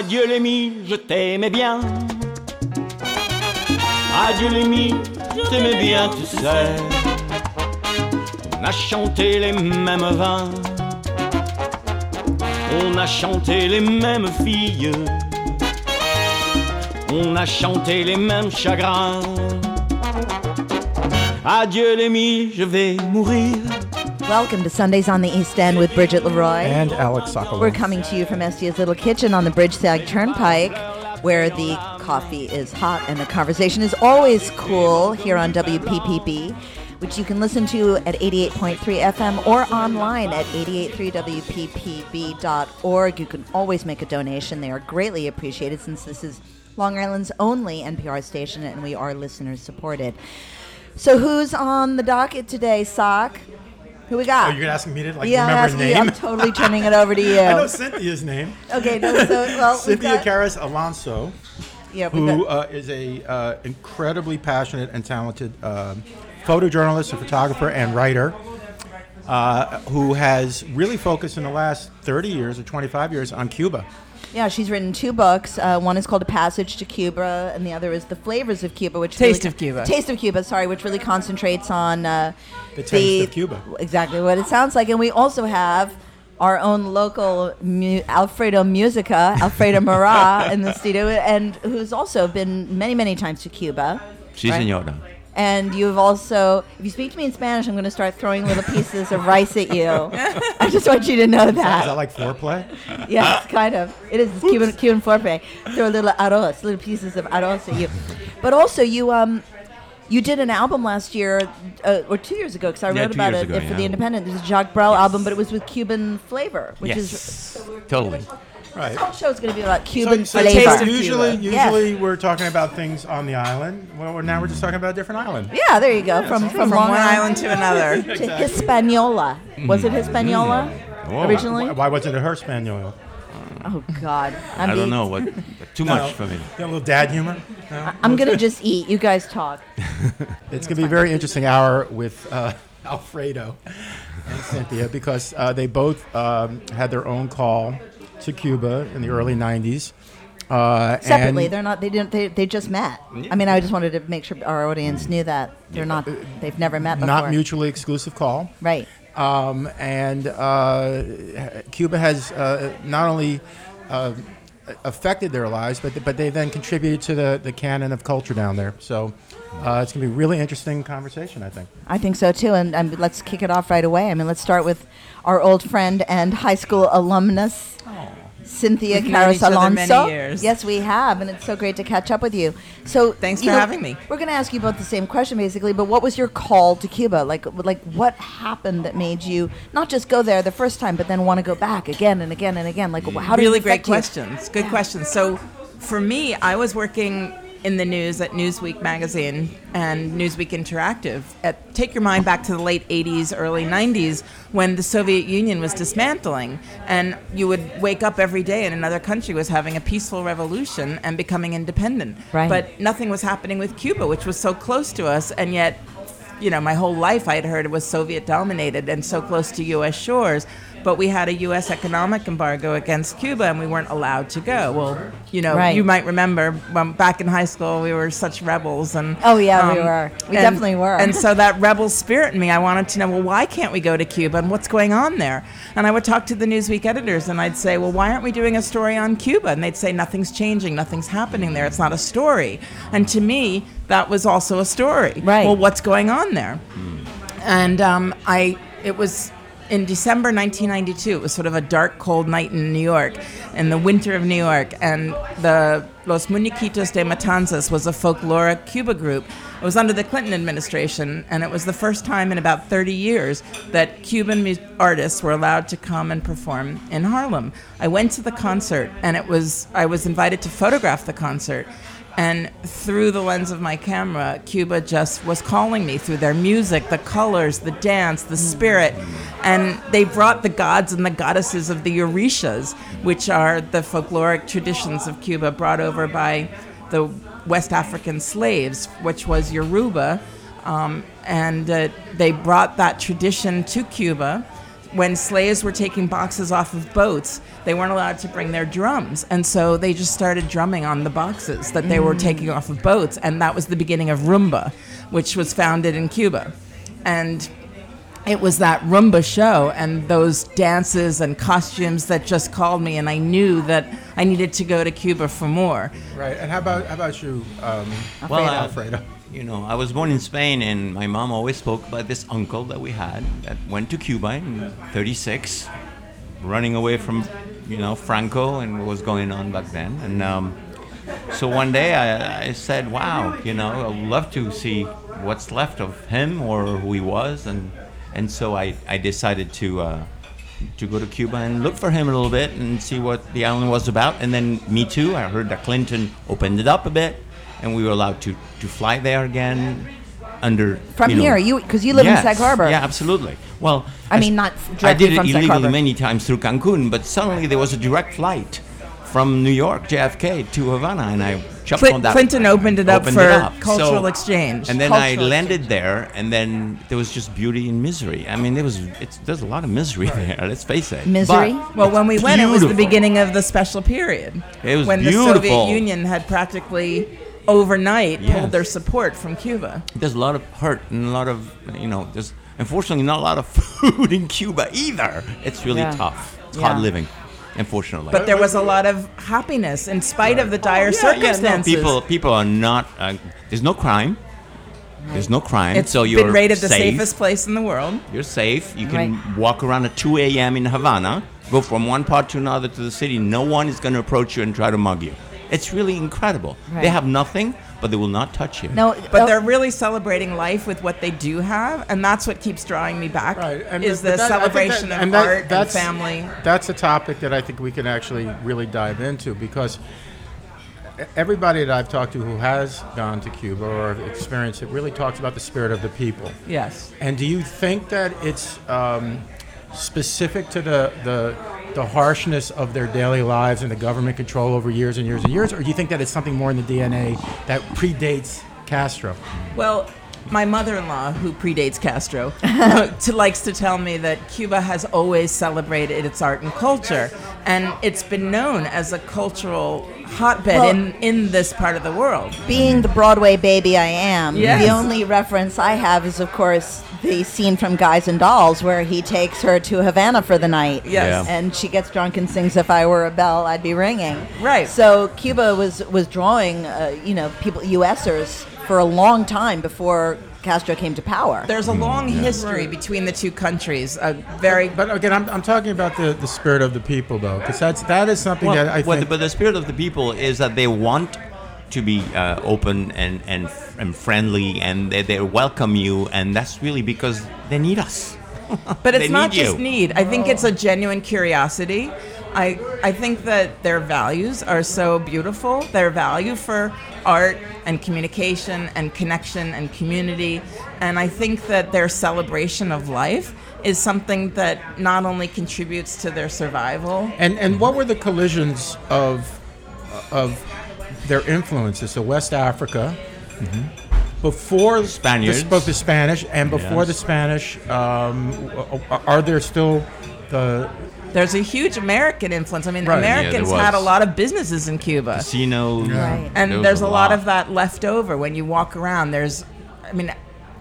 Adieu les mi, je t'aimais bien. Adieu les mi, je t'aimais bien, tu sais. On a chanté les mêmes vins. On a chanté les mêmes filles. On a chanté les mêmes chagrins. Adieu les mi, je vais mourir. Welcome to Sundays on the East End with Bridget Leroy. And Alex Sokolow. We're coming to you from Estia's Little Kitchen on the Bridge Sag Turnpike, where the coffee is hot and the conversation is always cool here on WPPB, which you can listen to at 88.3 FM or online at 883WPPB.org. You can always make a donation. They are greatly appreciated since this is Long Island's only NPR station and we are listener supported. So, who's on the docket today, Sock? Who we got? Oh, you're asking me to like yeah, I'm, remember you, name? I'm totally turning it over to you. I know Cynthia's name. Okay, no, so well, Cynthia got- Carris Alonso, yeah, who uh, is a uh, incredibly passionate and talented um photojournalist and photographer and writer, uh, who has really focused in the last 30 years or 25 years on Cuba. Yeah, she's written two books. Uh, one is called A Passage to Cuba, and the other is The Flavors of Cuba, which Taste really, of Cuba. Taste of Cuba, sorry, which really concentrates on uh, The taste of Cuba. Exactly what it sounds like, and we also have. Our own local mu- Alfredo Musica, Alfredo Mara, in the studio, and who's also been many, many times to Cuba. Sí, right? señora. And you've also, if you speak to me in Spanish, I'm going to start throwing little pieces of rice at you. I just want you to know that. Is that that. like foreplay? Yes, kind of. It is Cuban Cuban foreplay. Throw little arroz, little pieces of arroz at you. But also, you um, you did an album last year uh, or two years ago because I Yeah, wrote two about it ago, for yeah. the Independent. It was a Jacques Brel album, but it was with Cuban flavor, which is totally. Right. this whole show is going to be about So, Cuban so flavor. Taste of usually, Yes. usually we're talking about things on the island. Well, now we're just talking about a different island. yeah, there you go. From from, From Long one island to another. to Hispaniola. Was it Hispaniola Whoa. originally? Why, why wasn't it her Spaniel? Oh God, I I'm don't know what. Too much for me. Got a little dad humor. No? I'm gonna just eat. You guys talk. It's going to be a very interesting hour with uh, Alfredo and Cynthia because uh, they both um, had their own call to Cuba in the early 90s. Uh, Separately, and they're not. They didn't. They, they just met. I mean, I just wanted to make sure our audience knew that they're not. They've never met before. not mutually exclusive call. Right. Um, and uh, Cuba has uh, not only uh, affected their lives, but but they then contributed to the, the canon of culture down there. So uh, it's going to be a really interesting conversation, I think. I think so too. And um, let's kick it off right away. I mean, let's start with our old friend and high school alumnus. Oh. Cynthia We've Carris Alonso. Yes, we have, and it's so great to catch up with you. So, Thanks for having me. We're going to ask you both the same question, basically. But what was your call to Cuba? Like, like what happened that made you not just go there the first time, but then want to go back again and again and again? Like, how did really great affect you? questions. Good questions. So, for me, I was working in the news at Newsweek magazine and Newsweek Interactive. At, take your mind back to the late 80s, early 90s when the Soviet Union was dismantling, and you would wake up every day and another country was having a peaceful revolution and becoming independent. Right. But nothing was happening with Cuba, which was so close to us, and yet you know, my whole life I had heard it was Soviet dominated and so close to U.S. shores. But we had a U.S. economic embargo against Cuba, and we weren't allowed to go. Well, you know, Right. you might remember when back in high school we were such rebels, and Oh, yeah, we were. We and- definitely were. And so that rebel spirit in me, I wanted to know, well, why can't we go to Cuba, and what's going on there? And I would talk to the Newsweek editors, and I'd say, well, why aren't we doing a story on Cuba? And they'd say, nothing's changing, nothing's happening there. It's not a story. And to me, that was also a story. Right. Well, what's going on there? And um, I, it was in December 1992. It was sort of a dark, cold night in New York, in the winter of New York, and the Los Muñequitos de Matanzas was a folkloric Cuba group. It was under the Clinton administration, and it was the first time in about 30 years that Cuban mu- artists were allowed to come and perform in Harlem. I went to the concert, and it was I was invited to photograph the concert. And through the lens of my camera, Cuba just was calling me through their music, the colors, the dance, the spirit. And they brought the gods and the goddesses of the Orishas, which are the folkloric traditions of Cuba brought over by the West African slaves, which was Yoruba. Um, and uh, they brought that tradition to Cuba when slaves were taking boxes off of boats, they weren't allowed to bring their drums. And so they just started drumming on the boxes that they were taking off of boats. And that was the beginning of rumba, which was founded in Cuba. And it was that rumba show and those dances and costumes that just called me. And I knew that I needed to go to Cuba for more. Right. And how about how about you, um, Well, uh, Alfredo? You know, I was born in Spain, and my mom always spoke about this uncle that we had that went to Cuba in '36, running away from, you know, Franco and what was going on back then. And um, so one day I, I said, "Wow, you know, I'd love to see what's left of him or who he was." And and so I, I decided to. Uh, to go to Cuba and look for him a little bit and see what the island was about. And then me too. I heard that Clinton opened it up a bit, and we were allowed to, to fly there again under From you know- here, you because you live Yes, in Sag Harbor. Yeah, absolutely. Well, I mean, not I directly did it from Sag illegally Harbor. many times through Cancun, but suddenly there was a direct flight from New York JFK to Havana, and I jumped Clin- on that. Clinton opened it up opened for it up. cultural So- exchange. And then I Cultural landed there, and then there was just beauty and misery. I mean, there was it's, there's a lot of misery there. Let's face it. Misery? But Well, when we it's went, it was the beginning of the special period. It was when the. Soviet Union had practically overnight Yes. pulled their support from Cuba. There's a lot of hurt and a lot of you know. There's unfortunately not a lot of food in Cuba either. It's really Yeah. tough. It's Yeah. hard living, unfortunately. But there was a lot of happiness in spite of the dire Yeah, yeah, no, circumstances. people people are not. Uh, there's no crime. There's no crime. it's so you're been rated the safest place in the world. You're safe. You can Right. walk around at 2 a.m. in Havana, go from one part to another to the city. No one is going to approach you and try to mug you. It's really incredible. Right. They have nothing, but they will not touch you. No, But oh, they're really celebrating life with what they do have, and that's what keeps drawing me back. Right, and is the that- celebration that- of that- art and that's- family. That's a topic that I think we can actually really dive into because everybody that I've talked to who has gone to Cuba or experienced it really talks about the spirit of the people. Yes. And do you think that it's um, specific to the, the the harshness of their daily lives and the government control over years and years and years, or do you think that it's something more in the DNA that predates Castro? Well, my mother-in-law, who predates Castro, to, likes to tell me that Cuba has always celebrated its art and culture, and it's been known as a cultural hotbed Well- in, in this part of the world. being the Broadway baby I am, Yes. the only reference I have is, of course, the scene from Guys and Dolls where he takes her to Havana for the night. Yes. Yeah. And she gets drunk and sings, "If I were a bell, I'd be ringing." Right. So Cuba was was drawing, uh, you know, people U.S.ers for a long time before Castro came to power. There's a long history between the two countries. A very But again, I'm, I'm talking about the, the spirit of the people, though, because that's that is something Well, that I well, think. but the spirit of the people is that they want to be uh, open and, and and friendly, and they, they welcome you, and that's really because they need us. But it's not need you. just need. I think it's a genuine curiosity. I I think that their values are so beautiful. Their value for art and communication and connection and community, and I think that their celebration of life is something that not only contributes to their survival. and and what were the collisions of of their influences? So West Africa. Before the Spaniards. the, both the Spanish and before Yes. the Spanish, um, are- are there still the There's a huge American influence. I mean, Right. Americans was. had a lot of businesses in Cuba. Casinos, Right. and there there's a lot. of that left over when you walk around. There's, I mean,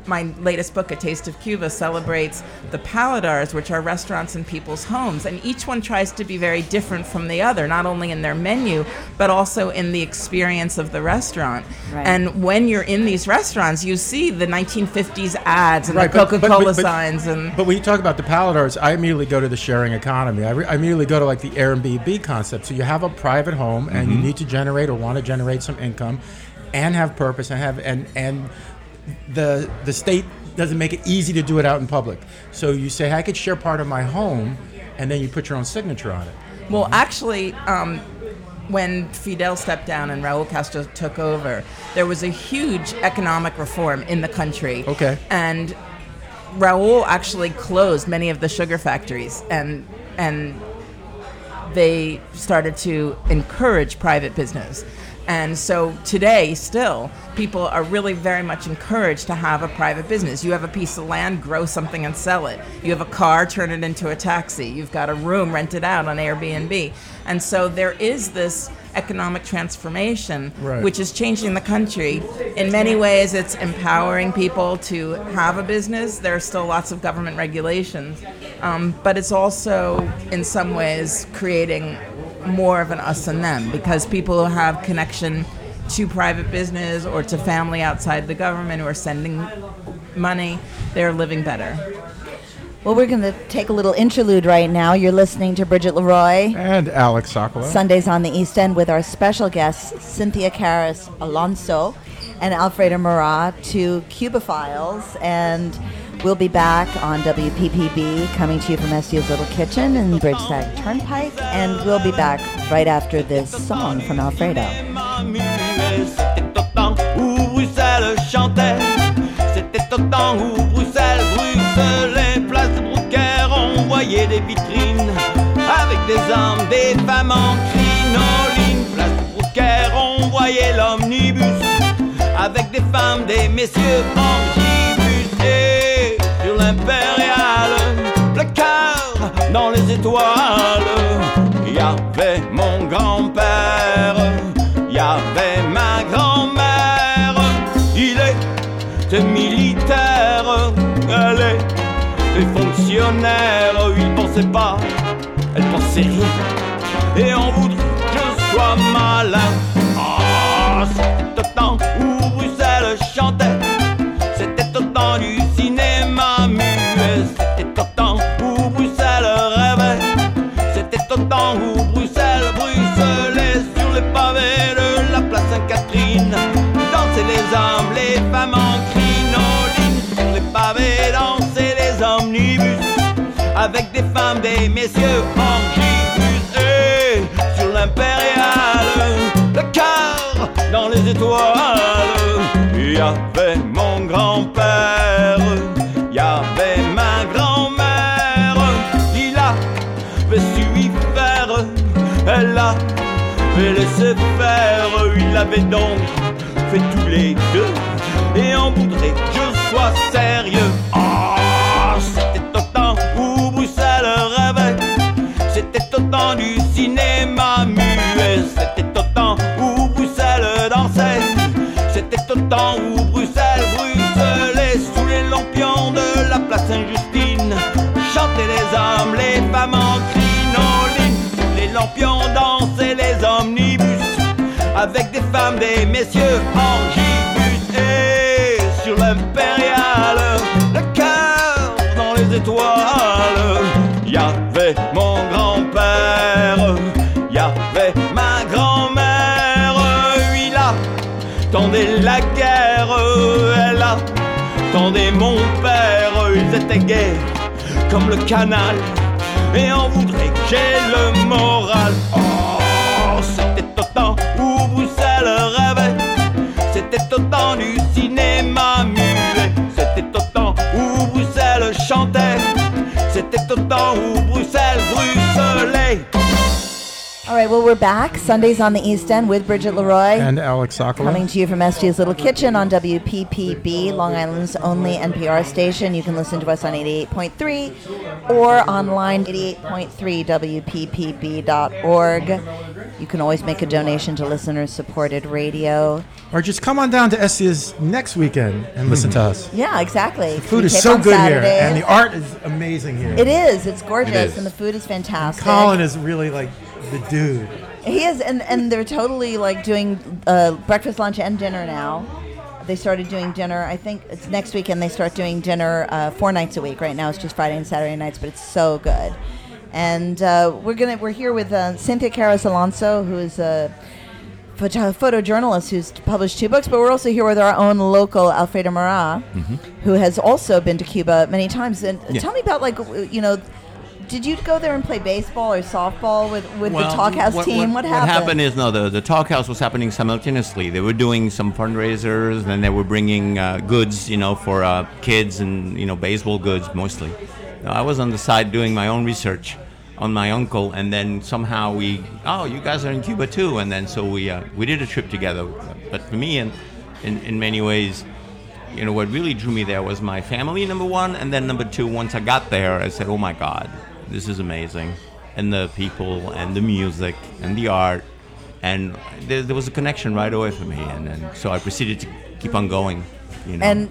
my latest book, A Taste of Cuba, celebrates the paladars, which are restaurants in people's homes, and each one tries to be very different from the other, not only in their menu, but also in the experience of the restaurant. Right. And when you're in these restaurants, you see the 1950s ads and Right, the but- but- Coca-Cola but- but- signs, and But when you talk about the paladars, I immediately go to the sharing economy. I, re- I immediately go to like the Airbnb concept. So you have a private home, and you mm-hmm. need to generate or want to generate some income, and have purpose, and have and and the the state doesn't make it easy to do it out in public. So you say I could share part of my home, and then you put your own signature on it. Well, actually, um, when Fidel stepped down and Raúl Castro took over, there was a huge economic reform in the country. Okay. And Raúl actually closed many of the sugar factories, and and they started to encourage private business. And so today, still, people are really very much encouraged to have a private business. You have a piece of land, grow something and sell it. You have a car, turn it into a taxi. You've got a room, rent it out on Airbnb. And so there is this economic transformation, Right. which is changing the country. In many ways, it's empowering people to have a business. There are still lots of government regulations, um, but it's also, in some ways, creating more of an us and them because people who have connection to private business or to family outside the government who are sending money, they're living better. Well, we're going to take a little interlude right now. You're listening to Bridget Leroy. And Alex Sokolow. Sundays on the East End with our special guests, Cynthia Carris Alonso and Alfredo Merat, to Cuba Files. And we'll be back on WPPB, coming to you from SU's Little Kitchen in Bridgeside Turnpike. And we'll be back right after this song from Alfredo. C'était où Bruxelles Bruxelles de on des vitrines avec des hommes, des femmes en crinoline. De on l'omnibus avec des femmes, des messieurs en. L'impériale, le cœur dans les étoiles, il y avait mon grand-père, il y avait ma grand-mère. Il était militaire, elle était fonctionnaire. Il pensait pas, elle pensait rien. Et on voudrait que je sois malin. Avec des femmes, des messieurs en sur l'impériale, le cœur dans les étoiles. Il y avait mon grand-père, il y avait ma grand-mère. Il avait su faire, elle avait laissé faire. Il avait donc fait tous les deux. Lampions dansaient les omnibus. Avec des femmes, des messieurs en gibus. Et sur l'impériale, le cœur dans les étoiles. Il y avait mon grand-père, y avait ma grand-mère. Il attendait la guerre, elle attendait mon père. Ils étaient gays comme le canal, et on que j'ai le moral. Oh, c'était au temps où Bruxelles rêvait, c'était au temps du All right, well, we're back. Sundays on the East End with Bridget Leroy. And Alex Sokolow. Coming to you from Estia's Little Kitchen on WPPB, Long Island's only NPR station. You can listen to us on 88.3 or online 88.3 WPPB.org. You can always make a donation to listener supported radio. Or just come on down to Estia's next weekend and listen to hmm. us. Yeah, exactly. Food We is so on good here, and the art is amazing here. It is. It's gorgeous, It is. and the food is fantastic. Colin is really like the dude. He is, and, and they're totally like doing uh, breakfast, lunch, and dinner now. They started doing dinner. I think it's next weekend. They start doing dinner uh, four nights a week. Right now, it's just Friday and Saturday nights, but it's so good. And uh, we're gonna we're here with uh, Cynthia Carris Alonso, who is a photo- photojournalist who's published two books. But we're also here with our own local Alfredo Merat, who has also been to Cuba many times. And Yeah. tell me about like w- you know. Did you go there and play baseball or softball with, with the Talk House team? What, happened? What happened is no, the, the Talk House was happening simultaneously. They were doing some fundraisers, and they were bringing uh, goods, you know, for uh, kids and you know baseball goods mostly. I was on the side doing my own research on my uncle, and then somehow we, oh, you guys are in Cuba too, and then so we uh, we did a trip together. But for me, in, in in many ways, you know, what really drew me there was my family, number one, and then number two. Once I got there, I said, oh my God, this is amazing, and the people, and the music, and the art, and there, there was a connection right away for me, and then so I proceeded to keep on going. You know. And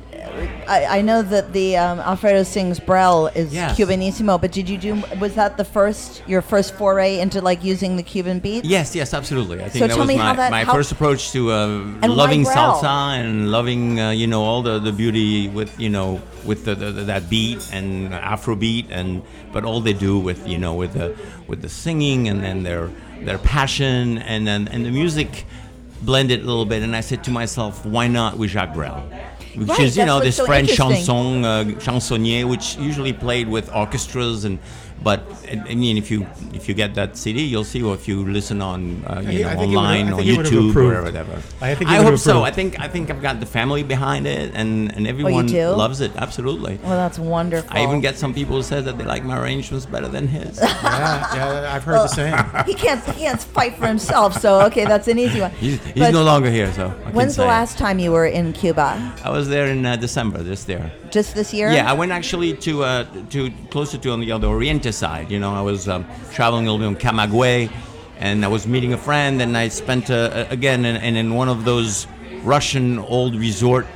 I, I know that the um, Alfredo sings Brel is Yes. Cubanissimo, but did you do? Was that the first your first foray into like using the Cuban beats? Yes, yes, absolutely. I think So that tell was me my, how that- my first approach to uh, loving salsa and loving, uh, you know, all the, the beauty with, you know, with the, the, that beat and Afrobeat and but all they do with, you know, with the with the singing and then their their passion and then and the music blended a little bit. And I said to myself, why not with Jacques Brel? Which Right, is, you know, this so French chanson uh, chansonnier, which usually played with orchestras and. But I mean, if you if you get that CD, you'll see. Or if you listen on uh, you he- know I think would've- online I or think he would've YouTube or whatever. I think I would've hope so. I think I think I've got the family behind it, and and everyone do? loves it. Absolutely. Well, that's wonderful. I even get some people who say that they like my arrangements better than his. Yeah, yeah, I've heard the same. he can't he can't fight for himself. So okay, that's an easy one. He's, he's no longer here, so. I can When's the say it. last time you were in Cuba? I was there in uh, December this year. Just this year? Yeah, I went actually to uh, to closer to on the other Oriente side. You know, I was um, traveling a little bit on Camagüey, and I was meeting a friend, and I spent uh, again and in, in one of those Russian old resort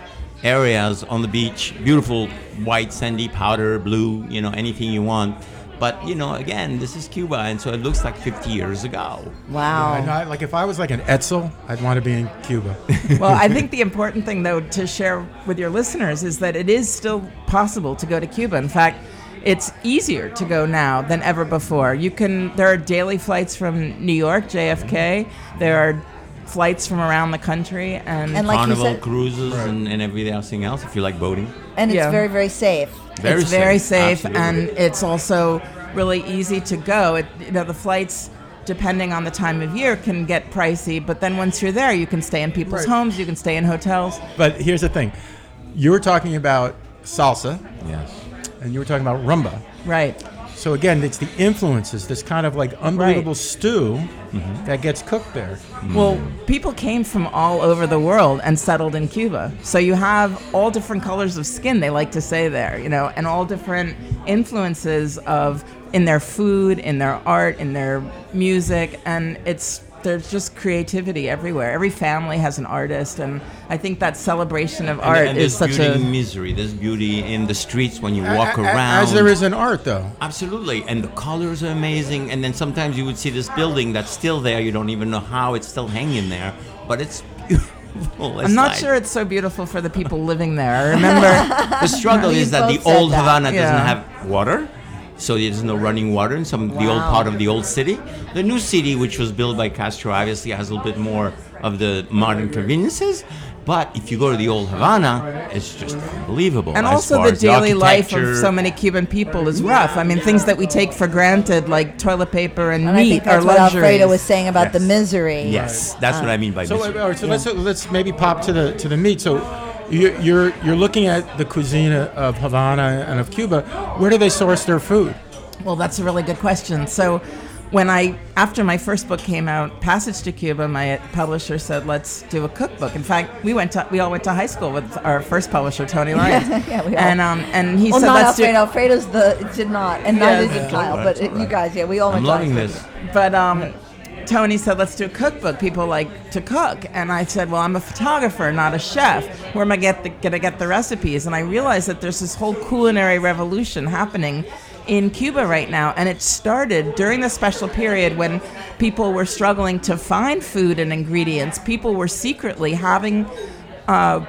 areas on the beach. Beautiful white, sandy, powder, blue. You know, anything you want. But you know, again, this is Cuba, and so it looks like 50 years ago. Wow. I like if I was like an Etzel, I'd want to be in Cuba. well, I think the important thing, though, to share with your listeners is that it is still possible to go to Cuba. In fact, it's easier to go now than ever before. You can. There are daily flights from New York, JFK. Mm-hmm. There are flights from around the country, and, And like Carnival said- cruises and, and everything else. If you like boating, and it's Yeah. very very safe. very it's very safe, safe, absolutely. and it's also really easy to go. It, you know, the flights, depending on the time of year, can get pricey. But then once you're there, you can stay in people's Right. homes. You can stay in hotels. But here's the thing: you were talking about salsa, yes. and you were talking about rumba. Right. So again, it's the influences, this kind of like unbelievable Right. stew mm-hmm. that gets cooked there. Well, mm-hmm. people came from all over the world and settled in Cuba. So you have all different colors of skin, they like to say there, you know, and all different influences of in their food, in their art, in their music, and it's there's just creativity everywhere. Every family has an artist, and I think that celebration of And, art and is such beauty a in misery. There's beauty in the streets when you walk A- a- around. As there is in art, though. Absolutely, and the colors are amazing. And then sometimes you would see this building that's still there. You don't even know how it's still hanging there, but it's beautiful. It's I'm not like- sure it's so beautiful for the people living there. I remember The struggle is that the old that. Havana Yeah. doesn't have water. So there's no running water in some the old part of the old city. The new city, which was built by Castro, obviously has a little bit more of the modern conveniences. But if you go to the old Havana, it's just unbelievable. And also the as daily life of so many Cuban people is rough. I mean, things that we take for granted, like toilet paper and, And I meat, think are that's what. Alfredo was saying about the misery. Yes, that's what I mean by So, misery. all right, so let's let's maybe pop to the to the meat. So, you- you're you're looking at the cuisine of Havana and of Cuba. Where do they source their food? Well, that's a really good question. So, when I after my first book came out, Passage to Cuba, my publisher said, "Let's do a cookbook." In fact, we went to we all went to high school with our first publisher, Tony Lawrence. Yeah, we all- and um and he Well, said, not "Let's do." Alfredo's the did not, and neither Yeah. did Kyle. That's But all right. you guys, yeah, we all I'm went to high loving school. this. But um, Tony said, let's do a cookbook. People like to cook. And I said, well, I'm a photographer, not a chef. Where am I get to get the recipes? And I realized that there's this whole culinary revolution happening in Cuba right now. And it started during the special period when people were struggling to find food and ingredients. People were secretly having uh,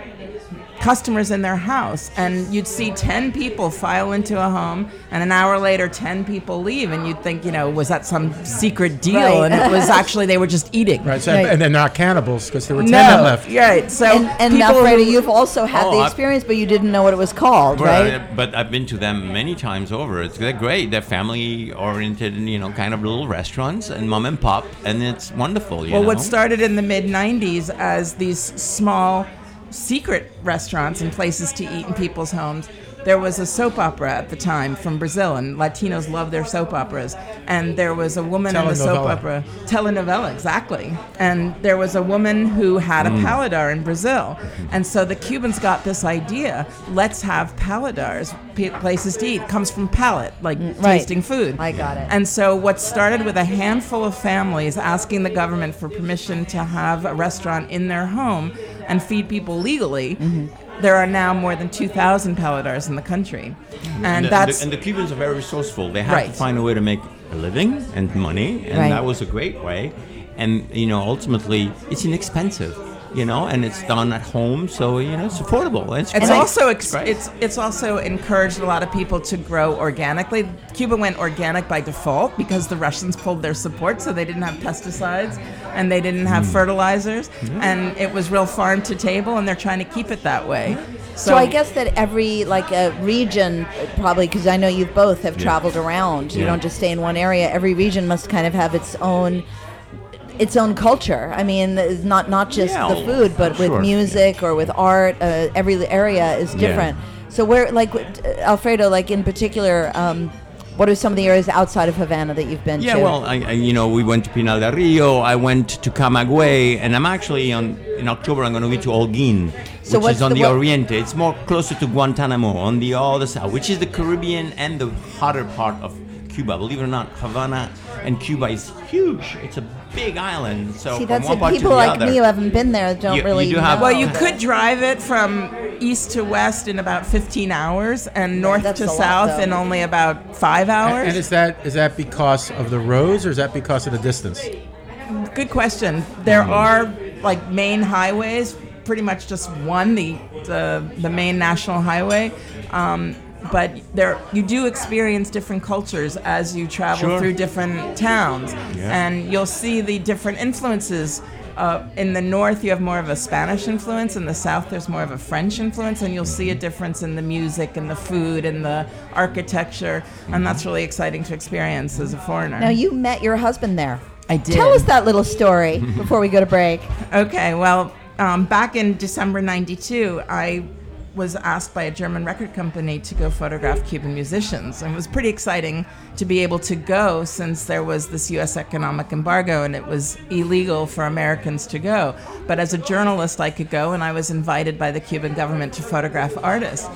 customers in their house and you'd see 10 people file into a home and an hour later 10 people leave and you'd think you know was that some secret deal Right. and it was actually they were just eating Right. So, Right. And they're not cannibals because there were ten no that left. right so And, and people Alfredo, who- you've also had Oh, the I- experience, but you didn't know what it was called, Well, right? but I've been to them many times over. It's they're great. They're family oriented, you know, kind of little restaurants and mom and pop, and it's wonderful. You well know? what started in the mid 90s as these small secret restaurants and places to eat in people's homes there was a soap opera at the time from Brazil, and Latinos love their soap operas. And there was a woman in the soap opera, telenovela, exactly. And there was a woman who had a paladar in Brazil. And so the Cubans got this idea let's have paladars, p- places to eat. comes from palate, like Mm, right. tasting food. I got it. And so, what started with a handful of families asking the government for permission to have a restaurant in their home and feed people legally, Mm-hmm. there are now more than 2,000 paladars in the country. And the, that's. and the Cubans are very resourceful. They have to find a way to make a living and money, and Right. that was a great way. And you know, ultimately, it's inexpensive. You know, and it's done at home, so you know it's affordable. It's, it's also ex- Right. it's it's also encouraged a lot of people to grow organically. Cuba went organic by default because the Russians pulled their support, so they didn't have pesticides and they didn't have hmm. fertilizers, and it was real farm to table, and they're trying to keep it that way. So, I guess that every like a region, probably because I know you both have traveled around. You Yeah. don't just stay in one area. Every region must kind of have its own its own culture. I mean, it's not not just Yeah, the food, but with sure. music or with art. Uh, every area is Yeah. different. So where, like uh, Alfredo, like in particular, um, what are some of the areas outside of Havana that you've been Yeah, to? Yeah, well, I, I, you know, we went to Pinar del Rio. I went to Camagüey, and I'm actually on in October. I'm going to be to Holguin, So which is on the- the, Oriente. It's more closer to Guantanamo on the other side, which is the Caribbean and the hotter part of Cuba. Believe it or not, Havana and Cuba is huge. It's a big island. So See, from that's one it. People to the like other, me who haven't been there don't You- you really do have- know. Well, you could drive it from east to west in about 15 hours and north that's to a lot, south in only about five And, hours. and is that is that because of the roads or is that because of the distance? Good question. There are like main highways, pretty much just one, the the, the main national highway. Um, but there, you do experience different cultures as you travel Sure. through different towns, Yeah. and you'll see the different influences. Uh, in the north, you have more of a Spanish influence. In the south, there's more of a French influence, and you'll see a difference in the music and the food and the architecture, and that's really exciting to experience as a foreigner. Now you met your husband there. I did. Tell us that little story before we go to break. Okay, well, um, back in December 92, I was asked by a German record company to go photograph Cuban musicians. And it was pretty exciting to be able to go since there was this US economic embargo and it was illegal for Americans to go. But as a journalist, I could go, and I was invited by the Cuban government to photograph artists.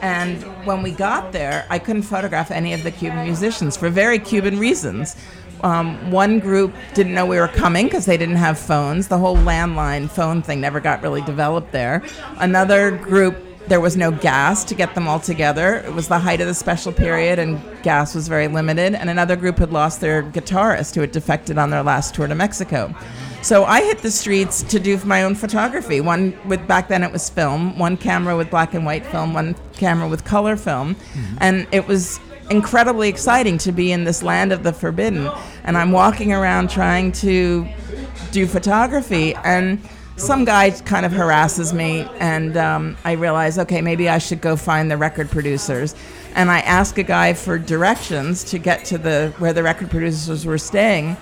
And when we got there, I couldn't photograph any of the Cuban musicians for very Cuban reasons. Um, one group didn't know we were coming because they didn't have phones. The whole landline phone thing never got really developed there. Another group, there was no gas to get them all together. It was the height of the special period, and gas was very limited. And another group had lost their guitarist who had defected on their last tour to Mexico. So I hit the streets to do my own photography. One with back then it was film, one camera with black and white film, one camera with color film, mm-hmm. and it was incredibly exciting to be in this land of the forbidden. And I'm walking around trying to do photography, and some guy kind of harasses me, and um, I realize, okay, maybe I should go find the record producers. And I ask a guy for directions to get to the where the record producers were staying.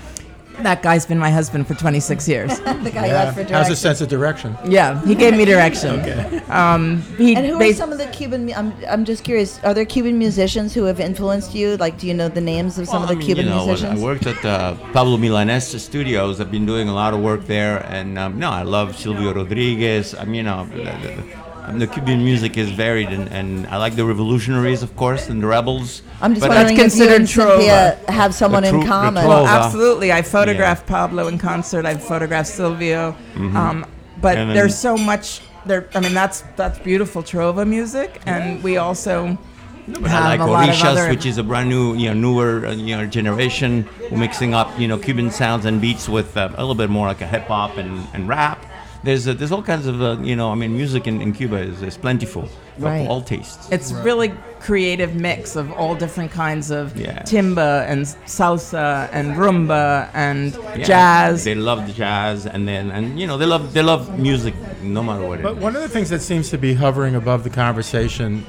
That guy's been my husband for 26 years. the guy Yeah. asked for How's a sense of direction? yeah, he gave me direction. Okay. Um, he, And who they- are some of the Cuban? mu- I'm, I'm just curious. Are there Cuban musicians who have influenced you? Like, do you know the names of some Well, of the I mean, Cuban you know, musicians? I worked at uh, Pablo Milanés Studios. I've been doing a lot of work there, and um, no, I love Silvio Rodriguez. I mean, you know, the, the, um, the Cuban music is varied, and, and I like the Revolutionaries, of course, and the Rebels. I'm just but wondering That's if you and considered Cynthia have someone tru- in common. Well, absolutely. I photographed Pablo in concert. I've photographed Silvio. Um, but Mm-hmm. And then- there's so much. There, I mean, that's that's beautiful trova music, and we also But have I like a lot of Orishas, which is a brand new, you know, newer, uh, you know, generation, mixing up, you know, Cuban sounds and beats with uh, a little bit more like a hip hop and, and rap. There's uh, there's all kinds of, uh, you know, I mean, music in, in Cuba is, is plentiful Right. all tastes. it's really creative mix of all different kinds of Yeah. timba and salsa and rumba and Yeah, jazz. They love the jazz, and then and you know they love they love music no matter what it But is. one of the things that seems to be hovering above the conversation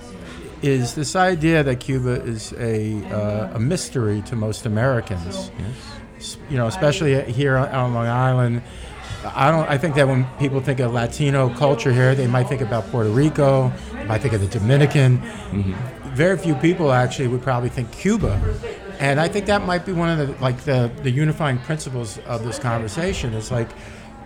is this idea that Cuba is a, uh, a mystery to most Americans. S- You know, especially here on on Long Island. I don't. I think that when people think of Latino culture here, they might think about Puerto Rico, they might think of the Dominican. Mm-hmm. Very few people actually would probably think Cuba, and I think that might be one of the like the the unifying principles of this conversation. Is like,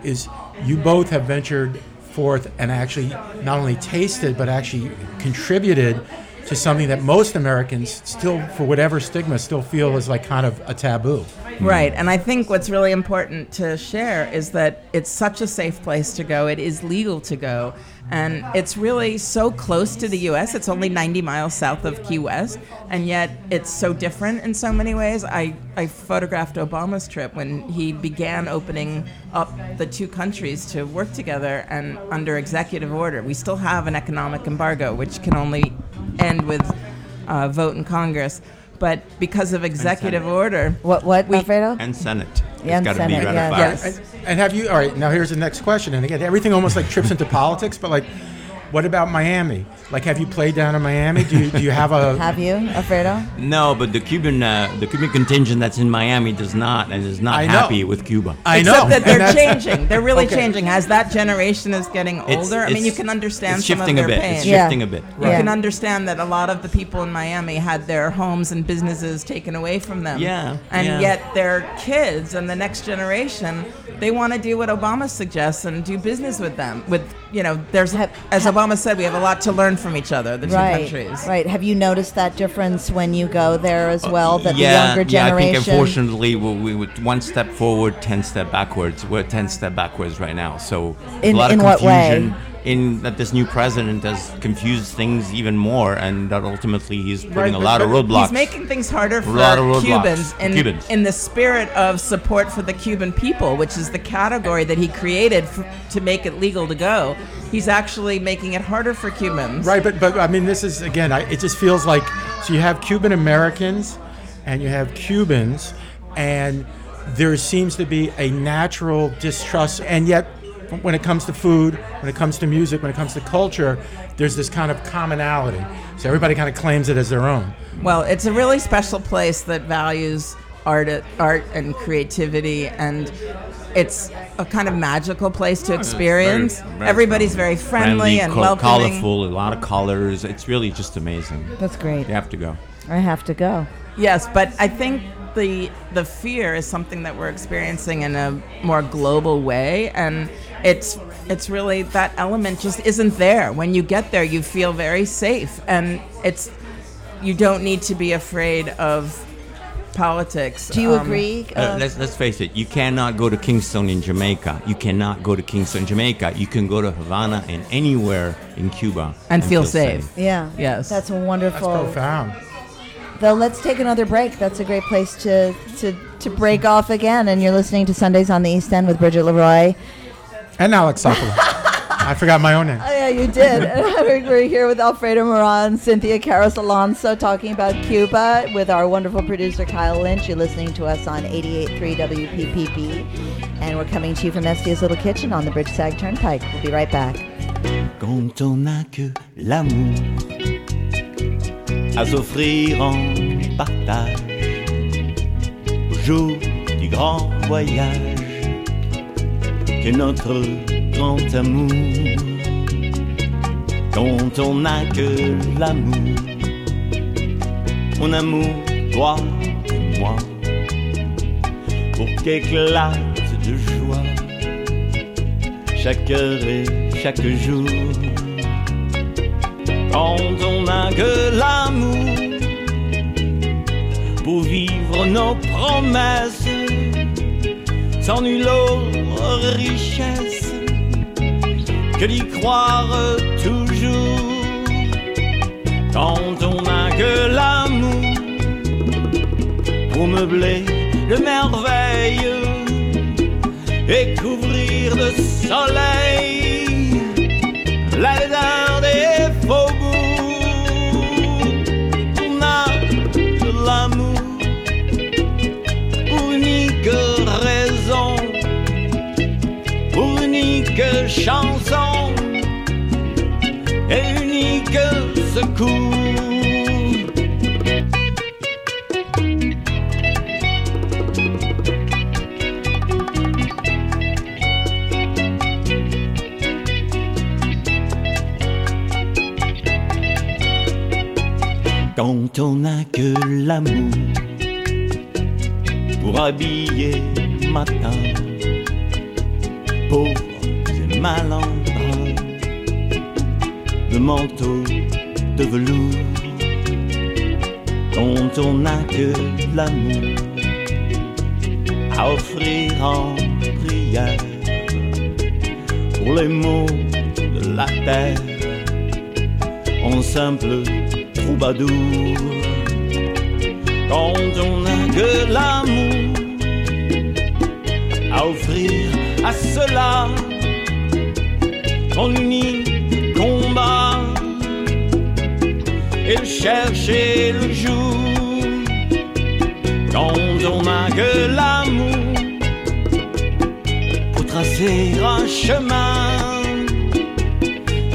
is you both have ventured forth and actually not only tasted but actually contributed to something that most Americans still, for whatever stigma, still feel is like kind of a taboo. Right. And I think what's really important to share is that it's such a safe place to go. It is legal to go. And it's really so close to the US. It's only 90 miles south of Key West. And yet it's so different in so many ways. I, I photographed Obama's trip when he began opening up the two countries to work together and under executive order. We still have an economic embargo, which can only end with uh, vote in Congress. But because of executive order, What? What, We- Alfredo? And Senate. Yeah, and it's got to be Senate, yeah. ratified. Yes. And, and have you? All right. Now here's the next question. And again, everything almost like trips into politics. But like, what about Miami? Like, have you played down in Miami? Do you do you have a? Have you, Alfredo? No, but the Cuban uh, the Cuban contingent that's in Miami does not and is not happy with Cuba. I know. Except that they're changing. They're really Okay. changing. As that generation is getting It's- older, I mean, you can understand it's some of shifting their a bit. pain. It's Yeah. shifting a bit. You Yeah. can understand that a lot of the people in Miami had their homes and businesses taken away from them. Yeah, And yeah. yet their kids and the next generation, they want to do what Obama suggests and do business with them. With you know, there's as Obama said, we have a lot to learn from each other, the two Right. countries. Right. Have you noticed that difference when you go there as well? That yeah, the younger generation. yeah. I think unfortunately we, we would one step forward, ten step backwards. We're ten step backwards right now. So In- a lot in of what way? Confusion In that this new president has confused things even more, and that ultimately he's putting a lot of roadblocks. He's making things harder for lot of Cubans in, Cubans. in the spirit of support for the Cuban people, which is the category that he created f- to make it legal to go. He's actually making it harder for Cubans. Right, but but I mean, this is again. I, it just feels like so you have Cuban Americans, and you have Cubans, and there seems to be a natural distrust, and yet when it comes to food, when it comes to music, when it comes to culture, there's this kind of commonality. So everybody kind of claims it as their own. Well, it's a really special place that values art, art and creativity, and it's a kind of magical place to experience. Very- very Everybody's very friendly, and col- welcoming. colorful, a lot of colors. It's really just amazing. That's great. You have to go. I have to go. Yes, but I think the the fear is something that we're experiencing in a more global way, and it's it's really that element just isn't there. When you get there, you feel very safe, and it's you don't need to be afraid of politics. Do you Um, agree? Uh, uh, let's let's face it. You cannot go to Kingston in Jamaica. You cannot go to Kingston, Jamaica. You can go to Havana and anywhere in Cuba And feel safe. yeah. Yes. That's a That's wonderful. profound. Though let's take another break. That's a great place to, to, to break off again. And you're listening to Sundays on the East End with Bridget Leroy. And Alex Sopolo. I forgot my own name. Oh, yeah, you did. We're here with Alfredo Moran, Cynthia Carris Alonso, talking about Cuba with our wonderful producer Kyle Lynch. You're listening to us on 88.3 WPPB. And we're coming to you from Estia's Little Kitchen on the Bridge Sag Turnpike. We'll be right back. quand on n'a que l'amour à s'offrir en partage au jour du grand voyage que notre grand amour quand on n'a que l'amour mon amour toi et moi pour qu'éclate de joie chaque heure et chaque jour. Quand on n'a que l'amour pour vivre nos promesses, sans nulle autre richesse que d'y croire toujours. Quand on n'a que l'amour pour meubler de merveilles et couvrir de soleil la chanson et unique secours. Quand on n'a que l'amour pour habiller matin, et malandrins, de manteaux de velours. Quand on n'a que l'amour à offrir en prière pour les maux de la terre en simple troubadour. Quand on n'a que l'amour à offrir à cela, on unit combat et chercher le jour. Quand on n'a que l'amour pour tracer un chemin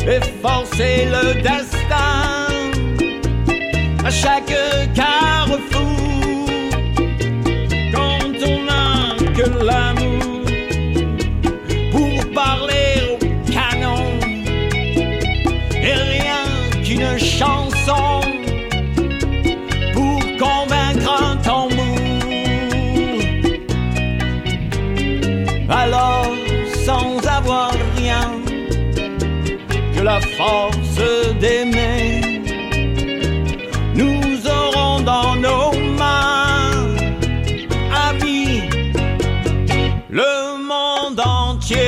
et forcer le destin à chaque force d'aimer, nous aurons dans nos mains à vie le monde entier.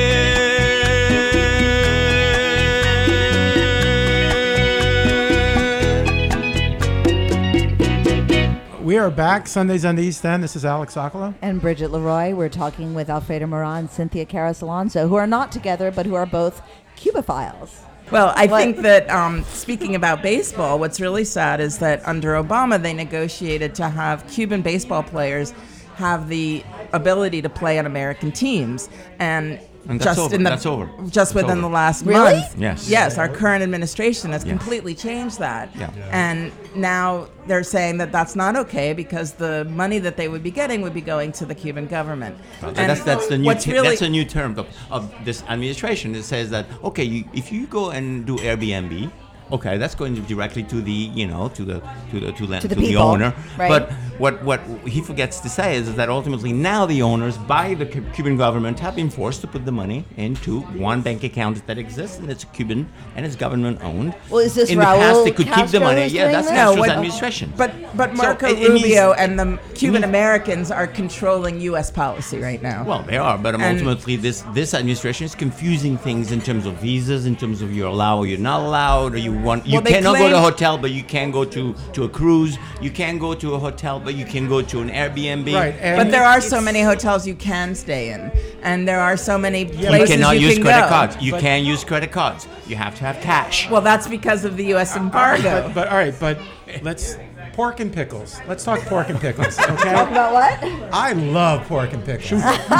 We are back Sundays on the East End. This is Alex Sokolow. And Bridget Leroy. We're talking with Alfredo Merat and Cynthia Carris Alonso, who are not together, but who are both Cubophiles. Well, I What? think that um, speaking about baseball, what's really sad is that under Obama, they negotiated to have Cuban baseball players have the ability to play on American teams, and, And that's just over. in the That's over. just That's within over. the last Really? month. Yes. Yes, our current administration has Yes. completely changed that. Yeah. Yeah. And now they're saying that that's not okay because the money that they would be getting would be going to the Cuban government. So And that's that's the new what's te- really that's a new term of, of this administration. It says that okay, you, if you go and do Airbnb, okay, that's going directly to the you know to the to the to the, To the to the owner. right. But what what he forgets to say is that ultimately now the owners by the Cuban government have been forced to put the money into one bank account that exists and it's Cuban and it's government owned. Well, is this in the past they could keep the money? Yeah, that's this? Castro's what- administration. But but Marco it- it Rubio and the Cuban means- Americans are controlling U.S. policy right now. Well, they are, but um, And- ultimately, this this administration is confusing things in terms of visas, in terms of you're allowed or you're not allowed, or you want you Well, they cannot go to a hotel, but you can go to to a cruise. You can go to a hotel, but you can go to an Airbnb. Right, and but there are so many hotels you can stay in, and there are so many places you places cannot you cannot use can credit go. cards. You But- can use credit cards. You have to have cash. Well, that's because of the U.S. Uh, uh, embargo. But, but all right, but let's pork and pickles. Let's talk pork and pickles, okay? Talk About what? I love pork and pickles. so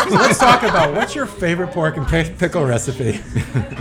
let's talk about what's your favorite pork and pi- pickle recipe?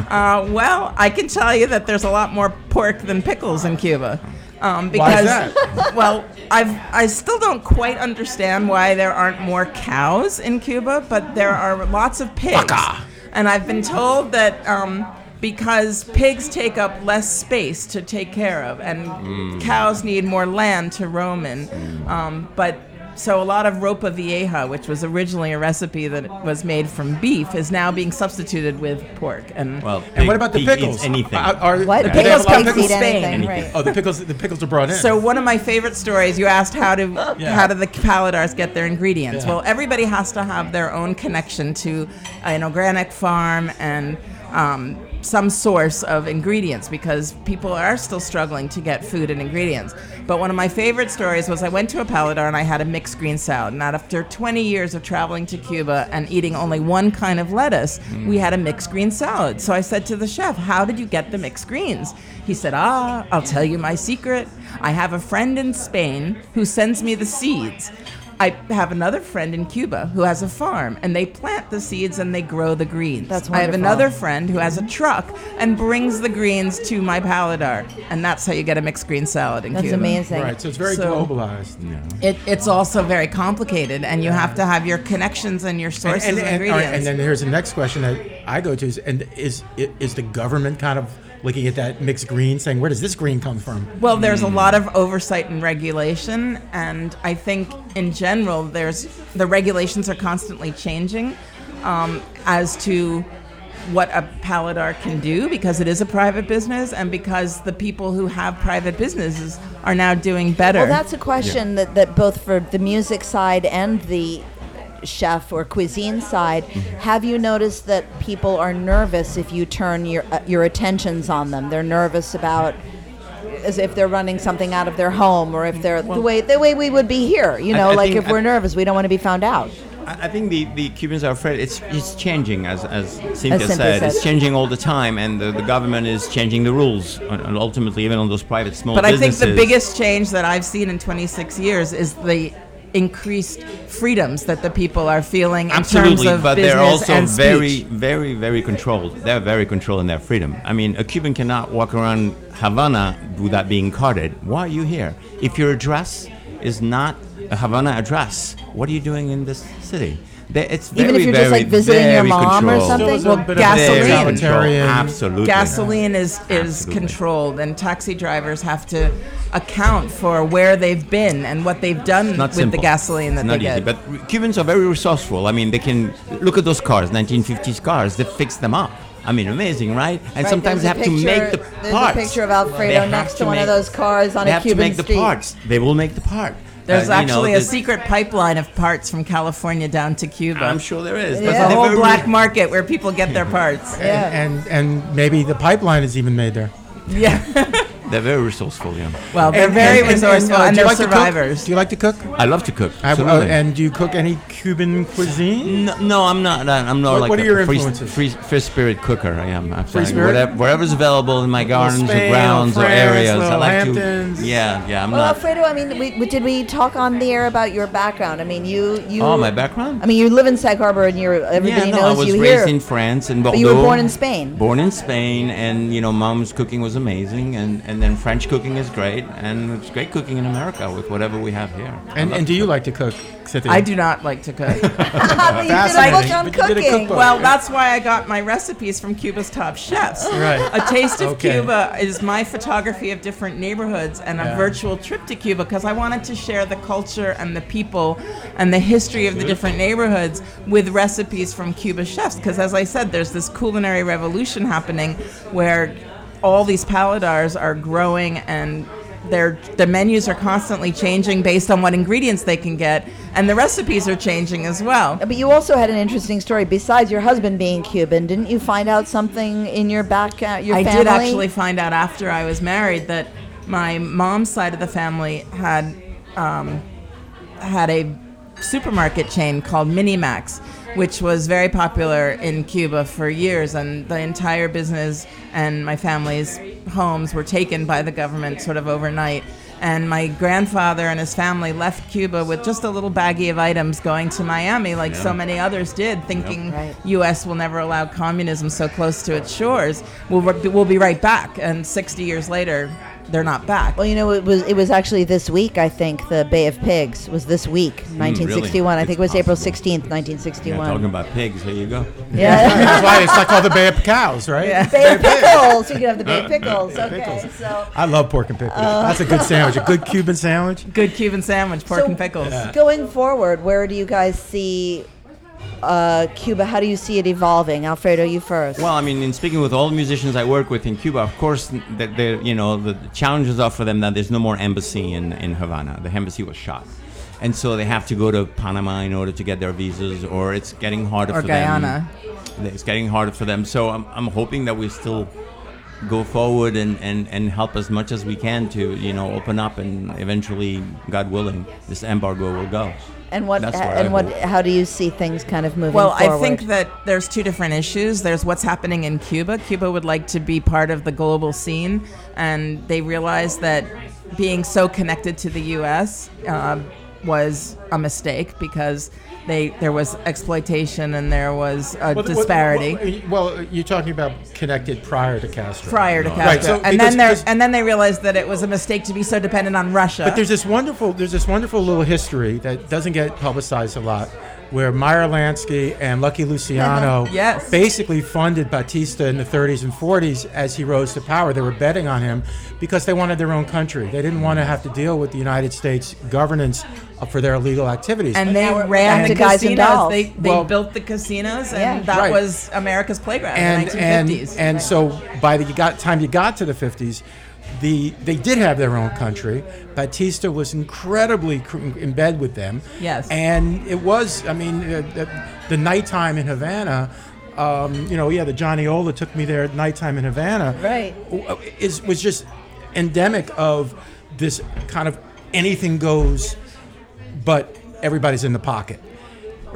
Uh, well, I can tell you that there's a lot more pork than pickles in Cuba. Um, Why is because, that? well, I've I still don't quite understand why there aren't more cows in Cuba, but there are lots of pigs. Vaca. And I've been told that um, because pigs take up less space to take care of, and Mm. cows need more land to roam in. Um, but so a lot of ropa vieja, which was originally a recipe that was made from beef, is now being substituted with pork. And well, And what about the pig eats pickles? Anything. Are, are, What? do they have pickles a lot of come from anything, Spain. right? Oh, the pickles. The pickles are brought in. So one of my favorite stories, you asked how do Yeah. how do the Paladars get their ingredients? Yeah. Well, everybody has to have their own connection to an organic farm and um, some source of ingredients because people are still struggling to get food and ingredients. But one of my favorite stories was I went to a Paladar and I had a mixed green salad. And after 20 years of traveling to Cuba and eating only one kind of lettuce, we had a mixed green salad. So I said to the chef, How did you get the mixed greens? He said, Ah, I'll tell you my secret. I have a friend in Spain who sends me the seeds. I have another friend in Cuba who has a farm, and they plant the seeds and they grow the greens. That's I have another friend who has a truck and brings the greens to my paladar, and that's how you get a mixed green salad in That's Cuba. amazing. right, so it's very So- globalized. It, it's also very complicated, and you have to have your connections and your sources and, of and, all ingredients. right, and then here's the next question that I go to: is and is is the government kind of looking at that mixed green, saying, "Where does this green come from?" Well, there's a lot of oversight and regulation, and I think in general, there's the regulations are constantly changing um, as to what a paladar can do because it is a private business, and because the people who have private businesses are now doing better. Well, that's a question that, that both for the music side and the chef or cuisine side, Mm-hmm. have you noticed that people are nervous if you turn your uh, your attentions on them? They're nervous about as if they're running something out of their home or if they're the way the way we would be here. You know, I like think- if we're I- nervous, we don't want to be found out. I I think the, the Cubans are afraid. It's it's changing, as as Cynthia, Cynthia said. said. It's changing all the time, and the, the government is changing the rules, and and ultimately even on those private small But I think the biggest change that I've seen in 26 years is the increased freedoms that the people are feeling in Absolutely, terms of but they're also very, very, very controlled. They're very controlled in their freedom. I mean, a Cuban cannot walk around Havana without being carded. Why are you here? If your address is not a Havana address, what are you doing in this city? They, it's very, Even if you're just, like, visiting your very mom or something? There was a Well, gasoline. Very totalitarian- controlled. Absolutely. Gasoline is is Absolutely. controlled, and taxi drivers have to account for where they've been and what they've done not with simple. the gasoline that it's not they easy, get. but Cubans are very resourceful. I mean, they can look at those cars, 1950s cars. They fix them up. I mean, amazing, right? And Right, sometimes they there's have a to make the picture- there's a picture of Alfredo next to one of those cars on a Cuban street. they have to make street. the parts. They will make the part. There's Uh, you know, actually a secret pipeline of parts from California down to Cuba. I'm sure there is. Yeah. but There's a whole black market where people get their parts. Yeah. And and maybe the pipeline is even made there. Yeah. They're very resourceful, yeah. Well, they're And- very and- and- resourceful uh, and, do you they're like to cook? survivors. Do you like to cook? I love to cook. I- uh, and do you cook any Cuban cuisine? No, no, I'm not. I'm not What- like what a are your free, influences? free, free spirit cooker. I am. I'm saying spirit? Whatever, wherever's available in my gardens Spain, or grounds or areas. I like Hamptons. to. Yeah, yeah. I'm Well, not. Alfredo, I mean, we, we- did we talk on the air about your background? I mean, you you. Oh, my background. I mean, you live in Sag Harbor, and you're everybody yeah, no, knows I was you raised here. in France and Bordeaux. but you were born in Spain. Born in Spain, and you know, mom's cooking was amazing, and, and then French cooking is great, and it's great cooking in America with whatever we have here. And, and do you like to cook, Cynthia? I do not like to cook. but you did a Fascinating. book on But you did a cookbook. well, that's why I got my recipes from Cuba's top chefs. Right. A taste of Okay. Cuba is my photography of different neighborhoods and a virtual trip to Cuba because I wanted to share the culture and the people and the history of the different neighborhoods with recipes from Cuba chefs. Because as I said, there's this culinary revolution happening where all these paladars are growing and their the menus are constantly changing based on what ingredients they can get and the recipes are changing as well. But you also had an interesting story. Besides your husband being Cuban, didn't you find out something in your back, uh, your I family? did actually find out after I was married that my mom's side of the family had um, had a supermarket chain called Minimax, which was very popular in Cuba for years, and the entire business and my family's homes were taken by the government sort of overnight. And my grandfather and his family left Cuba with just a little baggie of items going to Miami, like so many others did, thinking Right. U.S. will never allow communism so close to its shores. We'll, we'll be right back. And 60 years later, they're not back. Well, you know, it was it was actually this week. I think the Bay of Pigs was this week, hmm, 1961. I think it was It's April possible. 16th, Yeah, 1961. talking about pigs, here you go. Yeah. That's why it's not called the Bay of Cows, right? Bay of Pickles. You can have the Bay of Pickles. Okay, Pickles. so. I love pork and pickles. Uh, That's a good sandwich. A good Cuban sandwich. Good Cuban sandwich, pork So- and pickles. Going forward, where do you guys see uh, Cuba? How do you see it evolving? Alfredo, you first. Well, I mean, in speaking with all the musicians I work with in Cuba, of course, that the you know the challenges are for them that there's no more embassy in, in Havana. The embassy was shot, and so they have to go to Panama in order to get their visas, or it's getting harder Or for Guyana. them. It's getting harder for them. So I'm, I'm hoping that we still go forward and, and, and help as much as we can to you know open up and eventually, God willing, this embargo will go. and what that's what I and what? hope. How do you see things kind of moving Well, forward? I think that there's two different issues. There's what's happening in Cuba. Cuba would like to be part of the global scene, and they realize that being so connected to the U.S. Uh, was a mistake because they there was exploitation and there was a what- disparity. what- Well, you're talking about connected prior to Castro. prior to Castro, Right, so and because- then they because- and then they realized that it was a mistake to be so dependent on Russia. But there's this wonderful, there's this wonderful little history that doesn't get publicized a lot, where Meyer Lansky and Lucky Luciano Yes. basically funded Batista in the 30s and 40s as he rose to power. They were betting on him because they wanted their own country. They didn't want to have to deal with the United States governance uh, for their illegal activities. And they now we're ran back the to Guys and casinos. Dolls. They, they Well- built the casinos, and Yeah. that Right. was America's playground and in the and 1950s. and so by the you got, time you got to the 50s the they did have their own country batista was incredibly cr- in bed with them Yes. and it was i mean uh, the, the nighttime in havana um, you know yeah the johnny ola took me there at nighttime in havana Right. is was just endemic of this kind of anything goes but everybody's in the pocket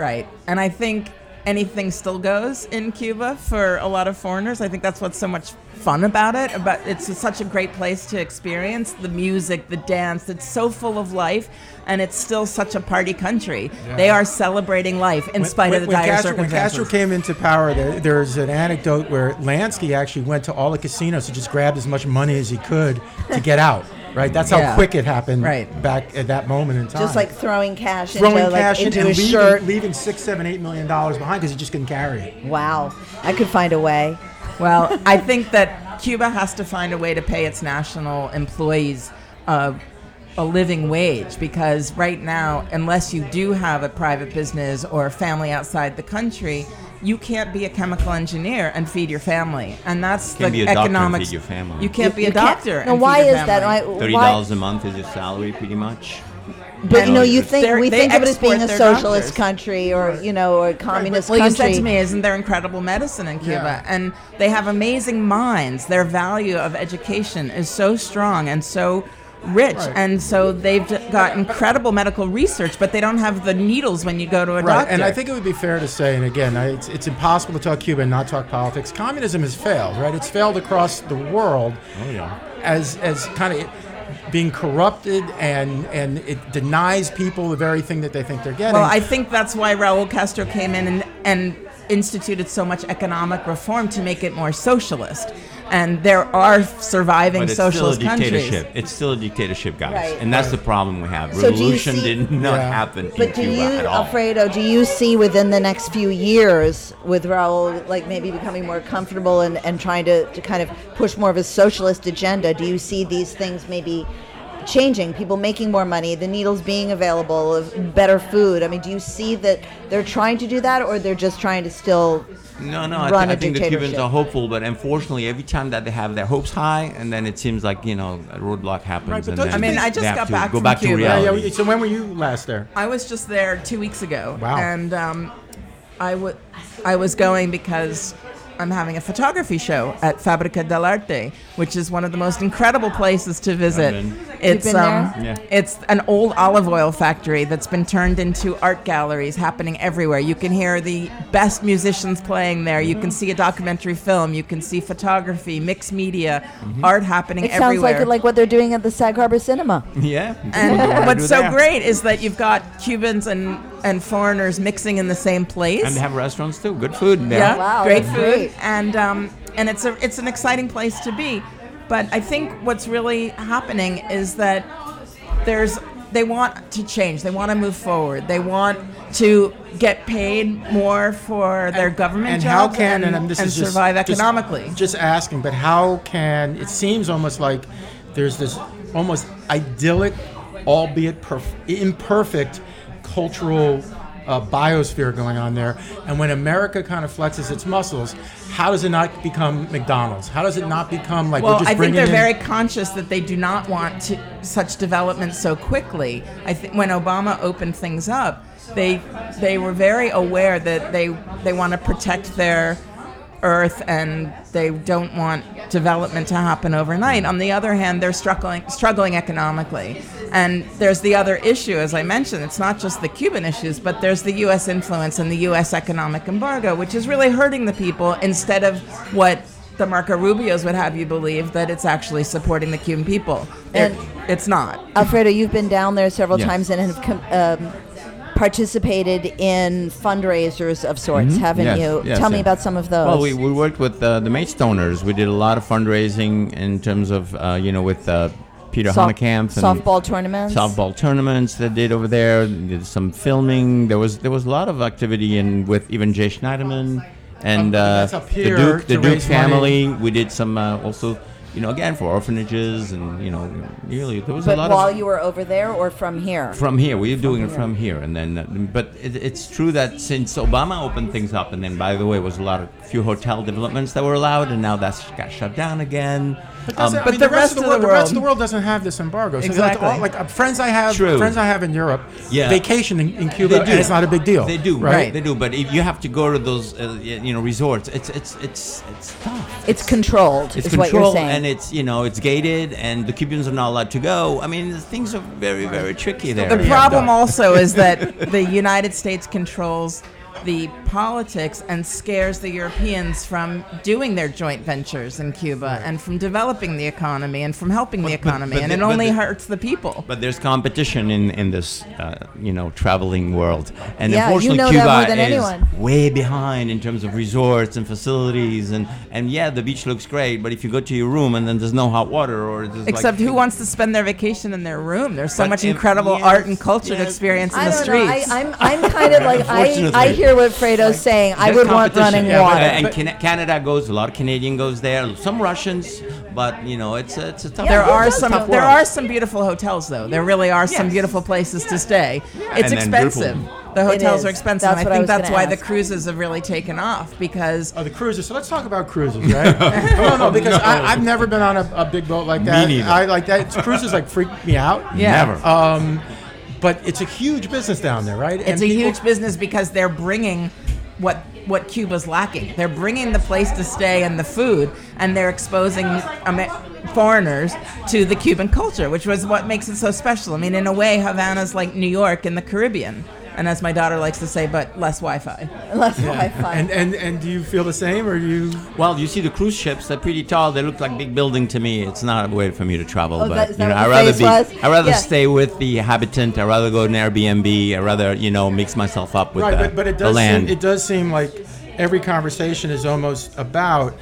Right. And I think anything still goes in Cuba for a lot of foreigners. I think that's what's so much fun about it. But it's such a great place to experience the music, the dance. It's so full of life, and it's still such a party country. They are celebrating life in spite of the when dire Castro, when. Castro came into power, there, there's an anecdote where Lansky actually went to all the casinos and just grabbed as much money as he could to get out. Right, that's how Yeah. quick it happened. Right. back at that moment in time. Just like throwing cash throwing into, cash in into and his leaving, shirt. leaving six, seven, eight million dollars behind because he just couldn't carry it. Wow. I could find a way. Well, I think that Cuba has to find a way to pay its national employees uh, a living wage because right now, unless you do have a private business or a family outside the country, you can't be a chemical engineer and feed your family, and that's Can't the be a economics. feed your family. You can't be a You can't- doctor. Now, and why feed your is that? family. Why- Thirty dollars a month is your salary, pretty much. But you know, you think we think of it as being a socialist doctors. country or you know, or a communist country. Well, you country. said to me, isn't there incredible medicine in Cuba? Yeah. And they have amazing minds. Their value of education is so strong and so rich. Right. And so they've got incredible medical research, but they don't have the needles when you go to a Right, doctor. and I think it would be fair to say, and again, I, it's, it's impossible to talk Cuba and not talk politics. Communism has failed, right? It's failed across the world Oh yeah. as as kind of being corrupted, and and it denies people the very thing that they think they're getting. Well, I think that's why Raul Castro came in and, and instituted so much economic reform to make it more socialist. And there are surviving But it's still a socialist countries. dictatorship. It's still a dictatorship, guys, Right. and that's the problem we have. So Revolution see- did not Yeah. happen in But do Cuba you, at all. Alfredo, do you see within the next few years with Raul, like maybe becoming more comfortable and, and trying to, to kind of push more of a socialist agenda, do you see these things maybe changing? People making more money, the needles being available, of better food? I mean, do you see that they're trying to do that or they're just trying to still. No, no, I, run thi- think the Cubans are hopeful, but unfortunately, every time that they have their hopes high, and then it seems like you know a roadblock happens, Right, but and don't then you I mean, I just have got to back go from back to Cuba. yeah, reality. yeah, so when were you last there? I was just there two weeks ago. Wow. And um, I would, I was going because I'm having a photography show at Fabrica del Arte, which is one of the most incredible places to visit. been. It's um. Yeah. it's an old olive oil factory that's been turned into art galleries happening everywhere. You can hear the best musicians playing there. You can see a documentary film. You can see photography, mixed media, art happening It sounds like like what they're doing at the Sag Harbor Cinema. yeah. And what's so there. great is that you've got Cubans and, and foreigners mixing in the same place. And they have restaurants too. Good food. there. yeah, Wow, great food, great. and um, and it's a it's an exciting place to be. But I think what's really happening is that there's they want to change. They want to move forward. They want to get paid more for their government and how jobs can and, and, this and is just- survive just- economically. Just, asking, but how can it seems almost like there's this almost idyllic, albeit perf- imperfect, cultural uh, biosphere going on there. And when America kind of flexes its muscles, how does it not become McDonald's? How does it not become like Well, I think they're in- very conscious that they do not want to, such development so quickly. I think when Obama opened things up, they they were very aware that they they want to protect their earth and they don't want development to happen overnight. On the other hand, they're struggling struggling economically. And there's the other issue, as I mentioned, it's not just the Cuban issues, but there's the U.S. influence and the U.S. economic embargo, which is really hurting the people instead of what the Marco Rubios would have you believe that it's actually supporting the Cuban people. And- It- it's not. Alfredo, you've been down there several Yeah. times and have com- um, participated in fundraisers of sorts, haven't Yes, you? yes, Tell me about some of those. Well, we, we worked with uh, the Matestoners. We did a lot of fundraising in terms of, uh, you know, with uh, Peter Soft- Honerkamp and softball tournaments. softball tournaments that did over there. Did some filming. There was there was a lot of activity in with even Jay Schneiderman and uh, the here Duke the to Duke raise money. family. We did some uh, also. You know, again for orphanages and you know, really there was a But lot while of you were over there or from here? from here. We are doing it from here, and then. Uh, but it, it's true that since Obama opened things up, and then by the way, was a lot of few hotel developments that were allowed, and now that's got shut down again. That's it. I but mean, the rest of the world, the rest of the world- world doesn't have this embargo. So Exactly. like, all, like uh, friends I have, True. friends I have in Europe, Yeah. vacation in, in Cuba, They do. and it's not a big deal. They do, right? Right. They do, but if you have to go to those, uh, you know, resorts. It's it's it's it's tough. It's controlled, It's is what you're controlled, saying. and it's you know it's gated, and the Cubans are not allowed to go. I mean, things are very very tricky there. The problem also is that the United States controls the politics and scares the Europeans from doing their joint ventures in Cuba and from developing the economy and from helping the But- but- economy. but and the- it only the- hurts the people. But there's competition in in this, uh, you know, traveling world, and Yeah, you unfortunately, know Cuba is anyone. way behind in terms of resorts and facilities, and and yeah, the beach looks great, but if you go to your room and then there's no hot water or there's Except like, who wants to spend their vacation in their room? There's so But much if- incredible yes, art and culture to yes. experience in I the don't know. streets. I, I'm, I'm kind of like I, I Unfortunately. Hear what Fredo's saying. I would want competition. running Yeah, but- water. and Can- Canada goes. A lot of Canadian goes there. Some Russians, but you know, it's a, it's a tough. Yeah, there are some know? there world. are some beautiful hotels though. There really are some beautiful places to stay. It's And expensive. The hotels are expensive. That's I I think was that's gonna why the cruises have really taken off because Oh, the cruises. So let's talk about cruises, right? no, no, because I, I've never been on a, a big boat like that. neither. I like that. Cruises like freak me out. Yeah. Never. Um, but it's a huge business down there, right? it's And a people- huge business because they're bringing what what Cuba's lacking. They're bringing the place to stay and the food, and they're exposing Amer- foreigners to the Cuban culture, which was what makes it so special. I mean, in a way, Havana's like New York in the Caribbean, and as my daughter likes to say, but less Wi-Fi. Less Wi-Fi. And, and and do you feel the same, or you? Well, you see the cruise ships. They're pretty tall. They look like big building to me. It's not a way for me to travel. Oh, but that- is you that know, I the rather be. was? I rather Yeah. stay with the habitant. I rather go to an Airbnb. I rather you know mix myself up with right, the, but, but it the does land. seem, it does seem like every conversation is almost about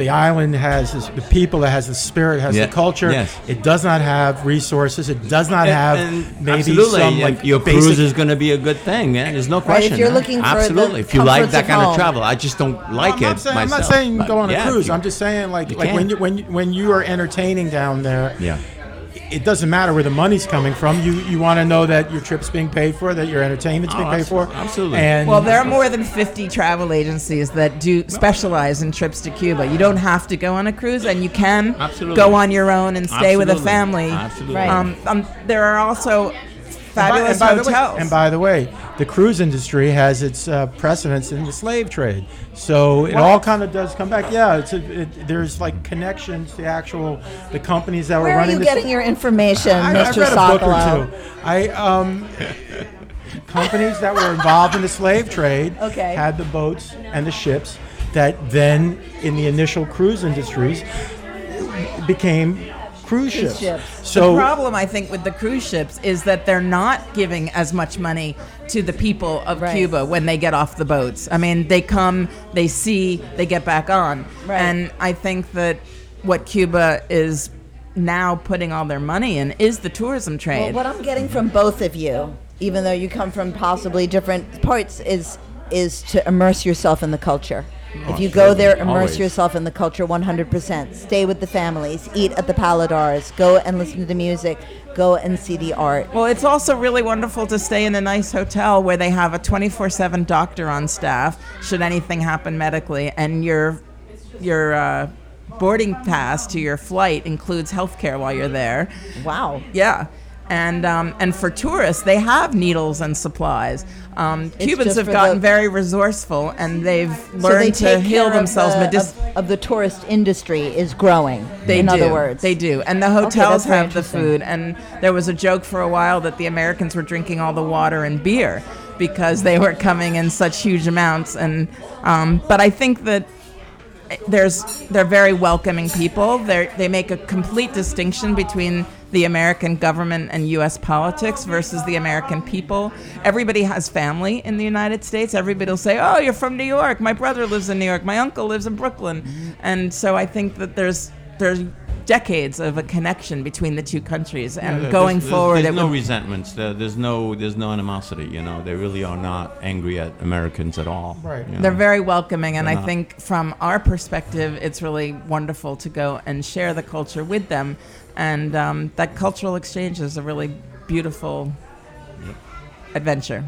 the island has this, the people, it has the spirit, it has Yeah, the culture. yes. It does not have resources. It does not And- have and maybe absolutely, some and like your basic cruise is going to be a good thing. Man. There's no if question. you're huh? looking for the absolutely, if you like that of kind home. of travel, I just don't like I'm it not saying, I'm not saying go on a yeah, cruise. you- I'm just saying like you like when you when you, when you are entertaining down there. Yeah. It doesn't matter where the money's coming from. You you want to know that your trip's being paid for, that your entertainment's being Oh, paid for. absolutely. And Well, there are more than 50 travel agencies that do specialize in trips to Cuba. You don't have to go on a cruise, and you can Absolutely. go on your own and stay with a family. Absolutely. Right. Um, um, there are also And by- fabulous and by the way- and by the way, the cruise industry has its uh, precedence in the slave trade. So it all kind of does come back. Yeah, it's a, it, there's like connections to actual the companies that were running. Where are running you this- getting your information, I, Mr. I've read a book Sokolow? or two. I um, companies that were involved in the slave trade Okay. had the boats and the ships that then, in the initial cruise industries, became cruise ships. ships. So the problem, I think, with the cruise ships is that they're not giving as much money to the people of Right. Cuba when they get off the boats. I mean, they come, they see, they get back on. Right. And I think that what Cuba is now putting all their money in is the tourism Well, trade. what I'm getting from both of you, even though you come from possibly different parts, is is to immerse yourself in the culture. If you go there, immerse Always. yourself in the culture 100%. Stay with the families, eat at the Paladars, go and listen to the music, go and see the art. Well, it's also really wonderful to stay in a nice hotel where they have a 24/7 doctor on staff should anything happen medically, and your your uh, boarding pass to your flight includes health care while you're there. Wow. Yeah. And, um, and for tourists, they have needles and supplies. Um, Cubans have gotten the- very resourceful and they've So they learned to heal themselves of the, medic- of, of the tourist industry is growing. They in do. other words, they do, and the hotels very have the food. And there was a joke for a while that the Americans were drinking all the water and beer because they were coming in such huge amounts. And um, but I think that there's they're very welcoming people. They they make a complete distinction between the American government and U.S. politics versus the American people. Everybody has family in the United States. Everybody will say, "Oh, you're from New York. My brother lives in New York. My uncle lives in Brooklyn," and so I think that there's there's decades of a connection between the two countries, and There- going there's, forward, there's, it no resentments. There, there's no there's no animosity. You know, they really are not angry at Americans at all. Right. you know. They're very welcoming, and They're I not. think from our perspective, it's really wonderful to go and share the culture with them, and um, that cultural exchange is a really beautiful adventure.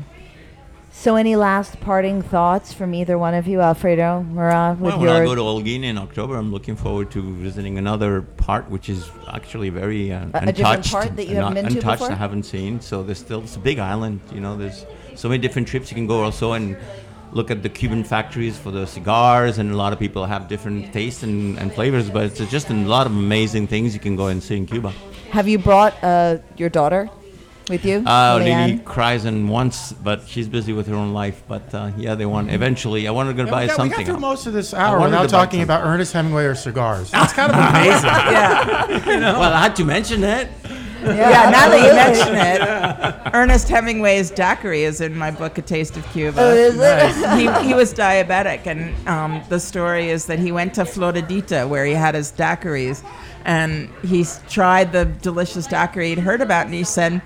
So, any last parting thoughts from either one of you, Alfredo, Merat, with Well, when I go to Holguín in October, I'm looking forward to visiting another part, which is actually very uh, A- a untouched. different part that you haven't not been to untouched. before? I haven't seen. So there's still it's a big island. You know, there's so many different trips you can go also and look at the Cuban factories for the cigars, and a lot of people have different tastes and, and flavors. But it's just a lot of amazing things you can go and see in Cuba. have you brought uh, your daughter with you? Uh, Lily Leanne? cries in once, but she's busy with her own life. But uh, yeah, they want eventually. I wanted to Yeah, buy we, got, we something. got through else. most of this hour without talking about Ernest Hemingway or cigars. That's kind of amazing. Yeah, Well, I had to mention it. Yeah. Now that you mention it, Ernest Hemingway's daiquiri is in my book, A Taste of Cuba. Oh, is it? he, he was diabetic, and um, the story is that he went to Floridita where he had his daiquiris, and he tried the delicious daiquiri he'd heard about, and he said,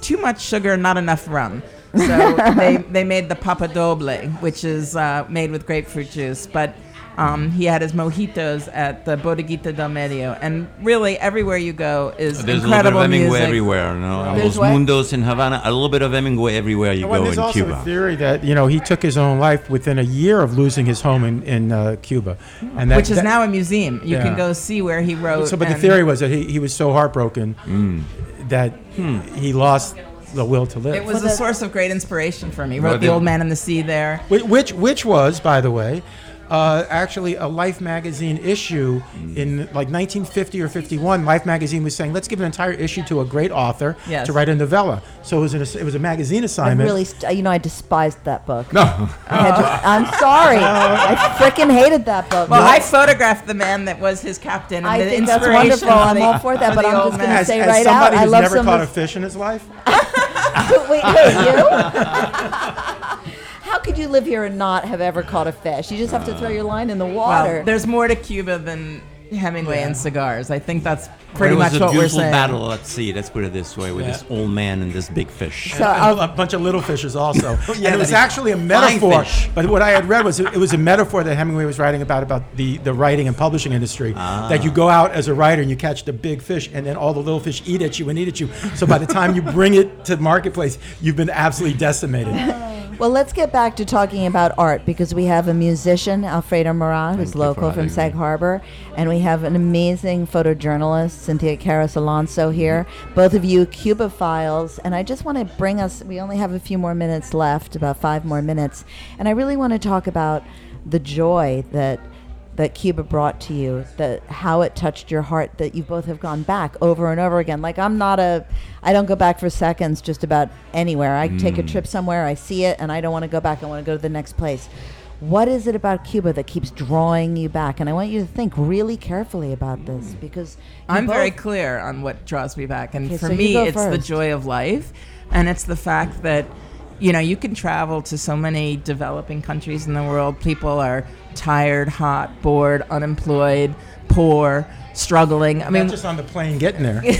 "Too much sugar, not enough rum." So they, they made the Papa Doble, which is uh, made with grapefruit juice, but. Um, he had his mojitos at the Bodeguita del Medio, and really everywhere you go is There's incredible a little bit of Hemingway music. everywhere. You know, There's Los what? Mundos in Havana. A little bit of Hemingway everywhere you Well, go there's in also Cuba. a theory that you know he took his own life within a year of losing his home in in uh, Cuba, and that, which is that- now a museum. You Yeah. can go see where he wrote. So, but the theory was that he, he was so heartbroken Mm. that he lost the will to live. It was Well, a source of great inspiration for me. He Well, wrote The the- Old Man and the Sea there. Which which was, by the way, uh, actually a Life magazine issue in like 1950 or 51. Life magazine was saying, let's give an entire issue to a great author Yes. to write a novella. So it was, an, it was a magazine I assignment. really, st- you know, I despised that book. No, I had to- I'm sorry. I freaking hated that book. Well, I photographed the man that was his captain. And I the think that's inspiration wonderful. for I'm the- all for that, but the I'm old just gonna as, say as right somebody out, I who's love never some caught a of fish in his life, Wait, who, you? How could you live here and not have ever caught a fish? You just have to throw your line in the water. Well, there's more to Cuba than Hemingway and cigars. I think that's pretty much a what we're beautiful saying. battle at sea. Let's put it this way, with Yeah. this old man and this big fish. So and I'll- uh, a bunch of little fishes also. Yeah, and it was actually a metaphor. fish. But what I had read was it, it was a metaphor that Hemingway was writing about about the, the writing and publishing industry. Ah. That you go out as a writer and you catch the big fish, and then all the little fish eat at you and eat at you. So by the time you bring it to the marketplace, you've been absolutely decimated. Well, let's get back to talking about art because we have a musician, Alfredo Merat, who's Thank local from Sag me. Harbor, and we have an amazing photojournalist, Cynthia Carris Alonso, here. Both of you Cubophiles, and I just want to bring us. We only have a few more minutes left, about five more minutes, and I really want to talk about the joy that that Cuba brought to you, that how it touched your heart, that you both have gone back over and over again. Like I'm not a, I don't go back for seconds just about anywhere. I take a mm. trip somewhere, I see it, and I don't want to go back. I want to go to the next place. What is it about Cuba that keeps drawing you back? And I want you to think really carefully about this mm. because I'm very clear on what draws me back, and Okay, for so me, it's the joy of life, and it's the fact that you know you can travel to so many developing countries in the world. People are tired, hot, bored, unemployed, poor, struggling. I mean, mean, just on the plane getting there.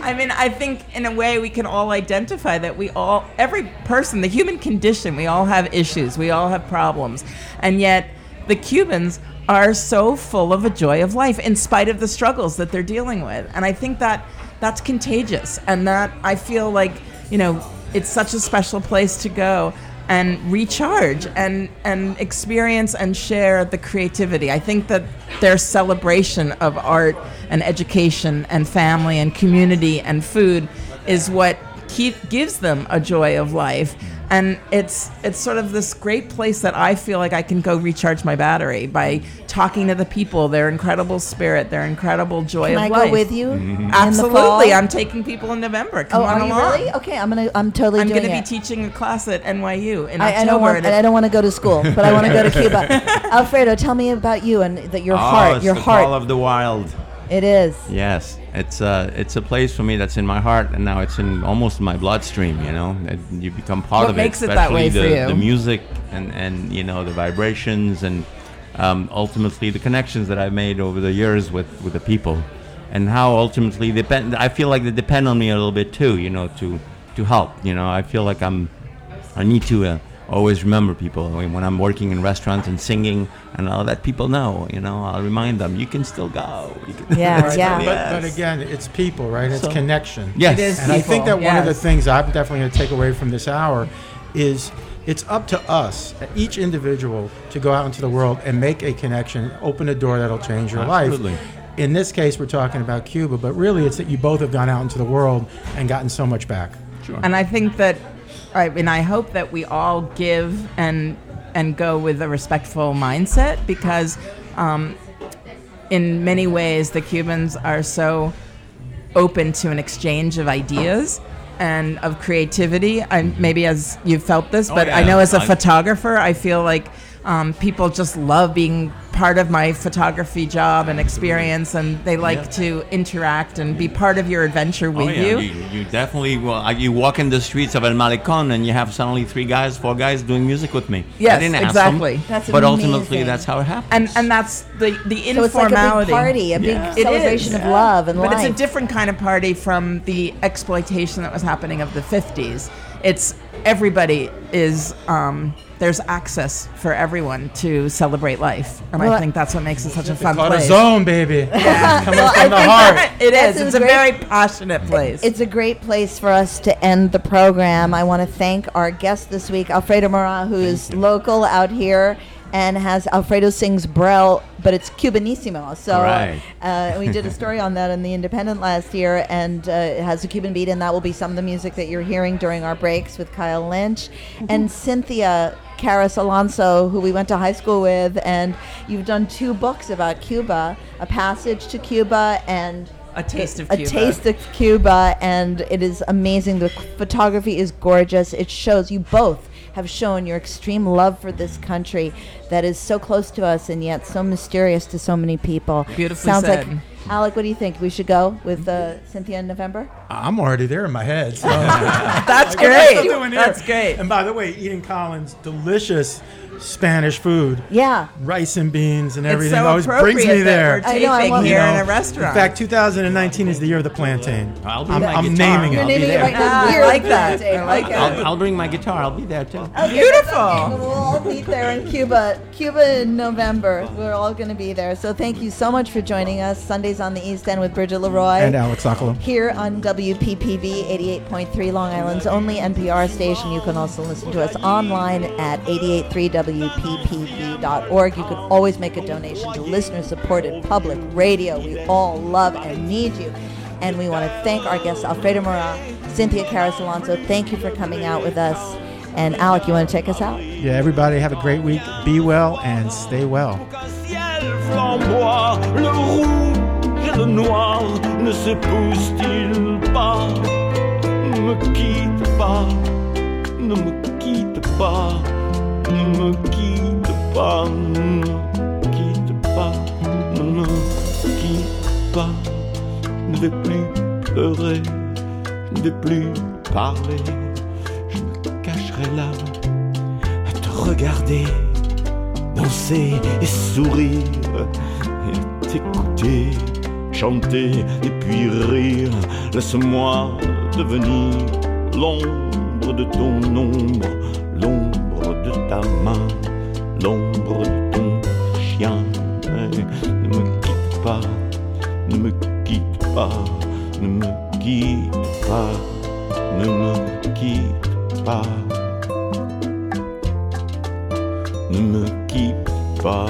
I mean, I think in a way we can all identify that we all, every person, the human condition, we all have issues, we all have problems. And yet the Cubans are so full of a joy of life in spite of the struggles that they're dealing with. And I think that that's contagious. And that I feel like, you know, it's such a special place to go and recharge and and experience and share the creativity. I think that their celebration of art and education and family and community and food is what keep, gives them a joy of life. And it's it's sort of this great place that I feel like I can go recharge my battery by talking to the people, their incredible spirit, their incredible joy Can of I life. go with you? in the mm-hmm. fall? Absolutely, I'm taking people in November. Come Oh, on are you along. really? Okay, I'm gonna. I'm totally I'm doing going to be teaching a class at NYU in I, October. I don't want. and and I don't want to go to school, but I want to go to Cuba. Alfredo, tell me about you and that your oh, heart. it's Your the heart. call of the wild. it is. Yes, it's uh, it's a place for me that's in my heart, and now it's in almost my bloodstream. You know, It- you become part What of makes it. it that way especially for the, you? the music and and you know the vibrations and um, ultimately the connections that I've made over the years with, with the people, and how ultimately depend. I feel like they depend on me a little bit too, you know, to to help. You know, I feel like I'm I need to uh, always remember people when, when I'm working in restaurants and singing, and I'll let people know. You know, I'll remind them you can still go. Can- Yeah, Right, yeah. But, but again, it's people, right? It's So- connection. Yes. It is And I think people, that one of the things I'm definitely going to take away from this hour is it's up to us, each individual, to go out into the world and make a connection, open a door that'll change your life. Absolutely. life. In this case, we're talking about Cuba, but really it's that you both have gone out into the world and gotten so much back. Sure. And I think that, I mean, I hope that we all give and and go with a respectful mindset because, um, in many ways, the Cubans are so open to an exchange of ideas and of creativity. And maybe as you've felt this, Oh, but I know as a I- photographer, I feel like um, people just love being part of my photography job and experience, and they like Yeah. to interact and be part of your adventure with Oh, yeah. you. you. You definitely well. You walk in the streets of El Malecon and you have suddenly three guys, four guys doing music with me. I Yes, didn't ask exactly. Them, That's but ultimately, that's how it happens. and and that's the the So it's like a big informality. party, a big Yeah. It celebration is, of love and but life. it's a different kind of party from the exploitation that was happening of the 50s. It's everybody is um, there's access for everyone to celebrate life, and Well, I think that's what makes it such a fun Caught a zone, baby. Yeah. Coming Well, I from the think heart. it This is. is It's a great. very passionate place. It's a great place for us to end the program. I want to thank our guest this week, Alfredo Merat, who is local out here and has Alfredo sings Brel, but it's Cubanissimo. So Right. uh, we did a story on that in the Independent last year, and uh, it has a Cuban beat, and that will be some of the music that you're hearing during our breaks with Kyle Lynch and Cynthia. Carris Alonso, who we went to high school with, and you've done two books about Cuba, A Passage to Cuba and A Taste of a Cuba. taste of Cuba, and it is amazing. The photography is gorgeous. It shows you both have shown your extreme love for this country that is so close to us and yet so mysterious to so many people. Beautifully Sounds said. like Alec. What do you think? We should go with uh, Cynthia in November. I'm already there in my head. So. That's What great. That's great. And by the way, Eden Collins' delicious Spanish food, Yeah. rice and beans and It's everything, so always brings me there. I know, I taping want- here You know, in a restaurant. In fact, 2019 is the year of the plantain. I'll bring I'm, my I'm guitar. naming it. You're I'll be naming it there. right now. Ah, I Here like on that. Tape. I like Okay. that. I'll, I'll bring my guitar. I'll be there too. Beautiful. We'll all meet there in Cuba, Cuba in November. We're all going to be there. So thank you so much for joining us. Sundays on the East End with Bridget Leroy. And Alex Sokolow. Here on WPPB 88.3 Long Island's only NPR station. You can also listen to us online at 883WPPB.org. You can always make a donation to listener supported public radio. We all love and need you. And we want to thank our guests, Alfredo Merat, Cynthia Carris Alonso. Thank you for coming out with us. And Alec, you want to take us out? Yeah, everybody have a great week. Be well and stay well. qu'un ciel flamboie, le rouge et le noir ne s'épousent-ils pas Ne me quitte pas, ne me quitte pas, ne me quitte pas, ne me quitte pas, ne me quitte pas. Ne vais plus pleurer, ne vais plus parler, je me cacherai là à te regarder danser et sourire et t'écouter chanter et puis rire. Laisse-moi devenir l'ombre de ton ombre, l'ombre de ta main, l'ombre de ton chien. Eh, Ne me quitte pas, ne me quitte pas, ne me quitte pas, ne me quitte pas ne me quitte pas.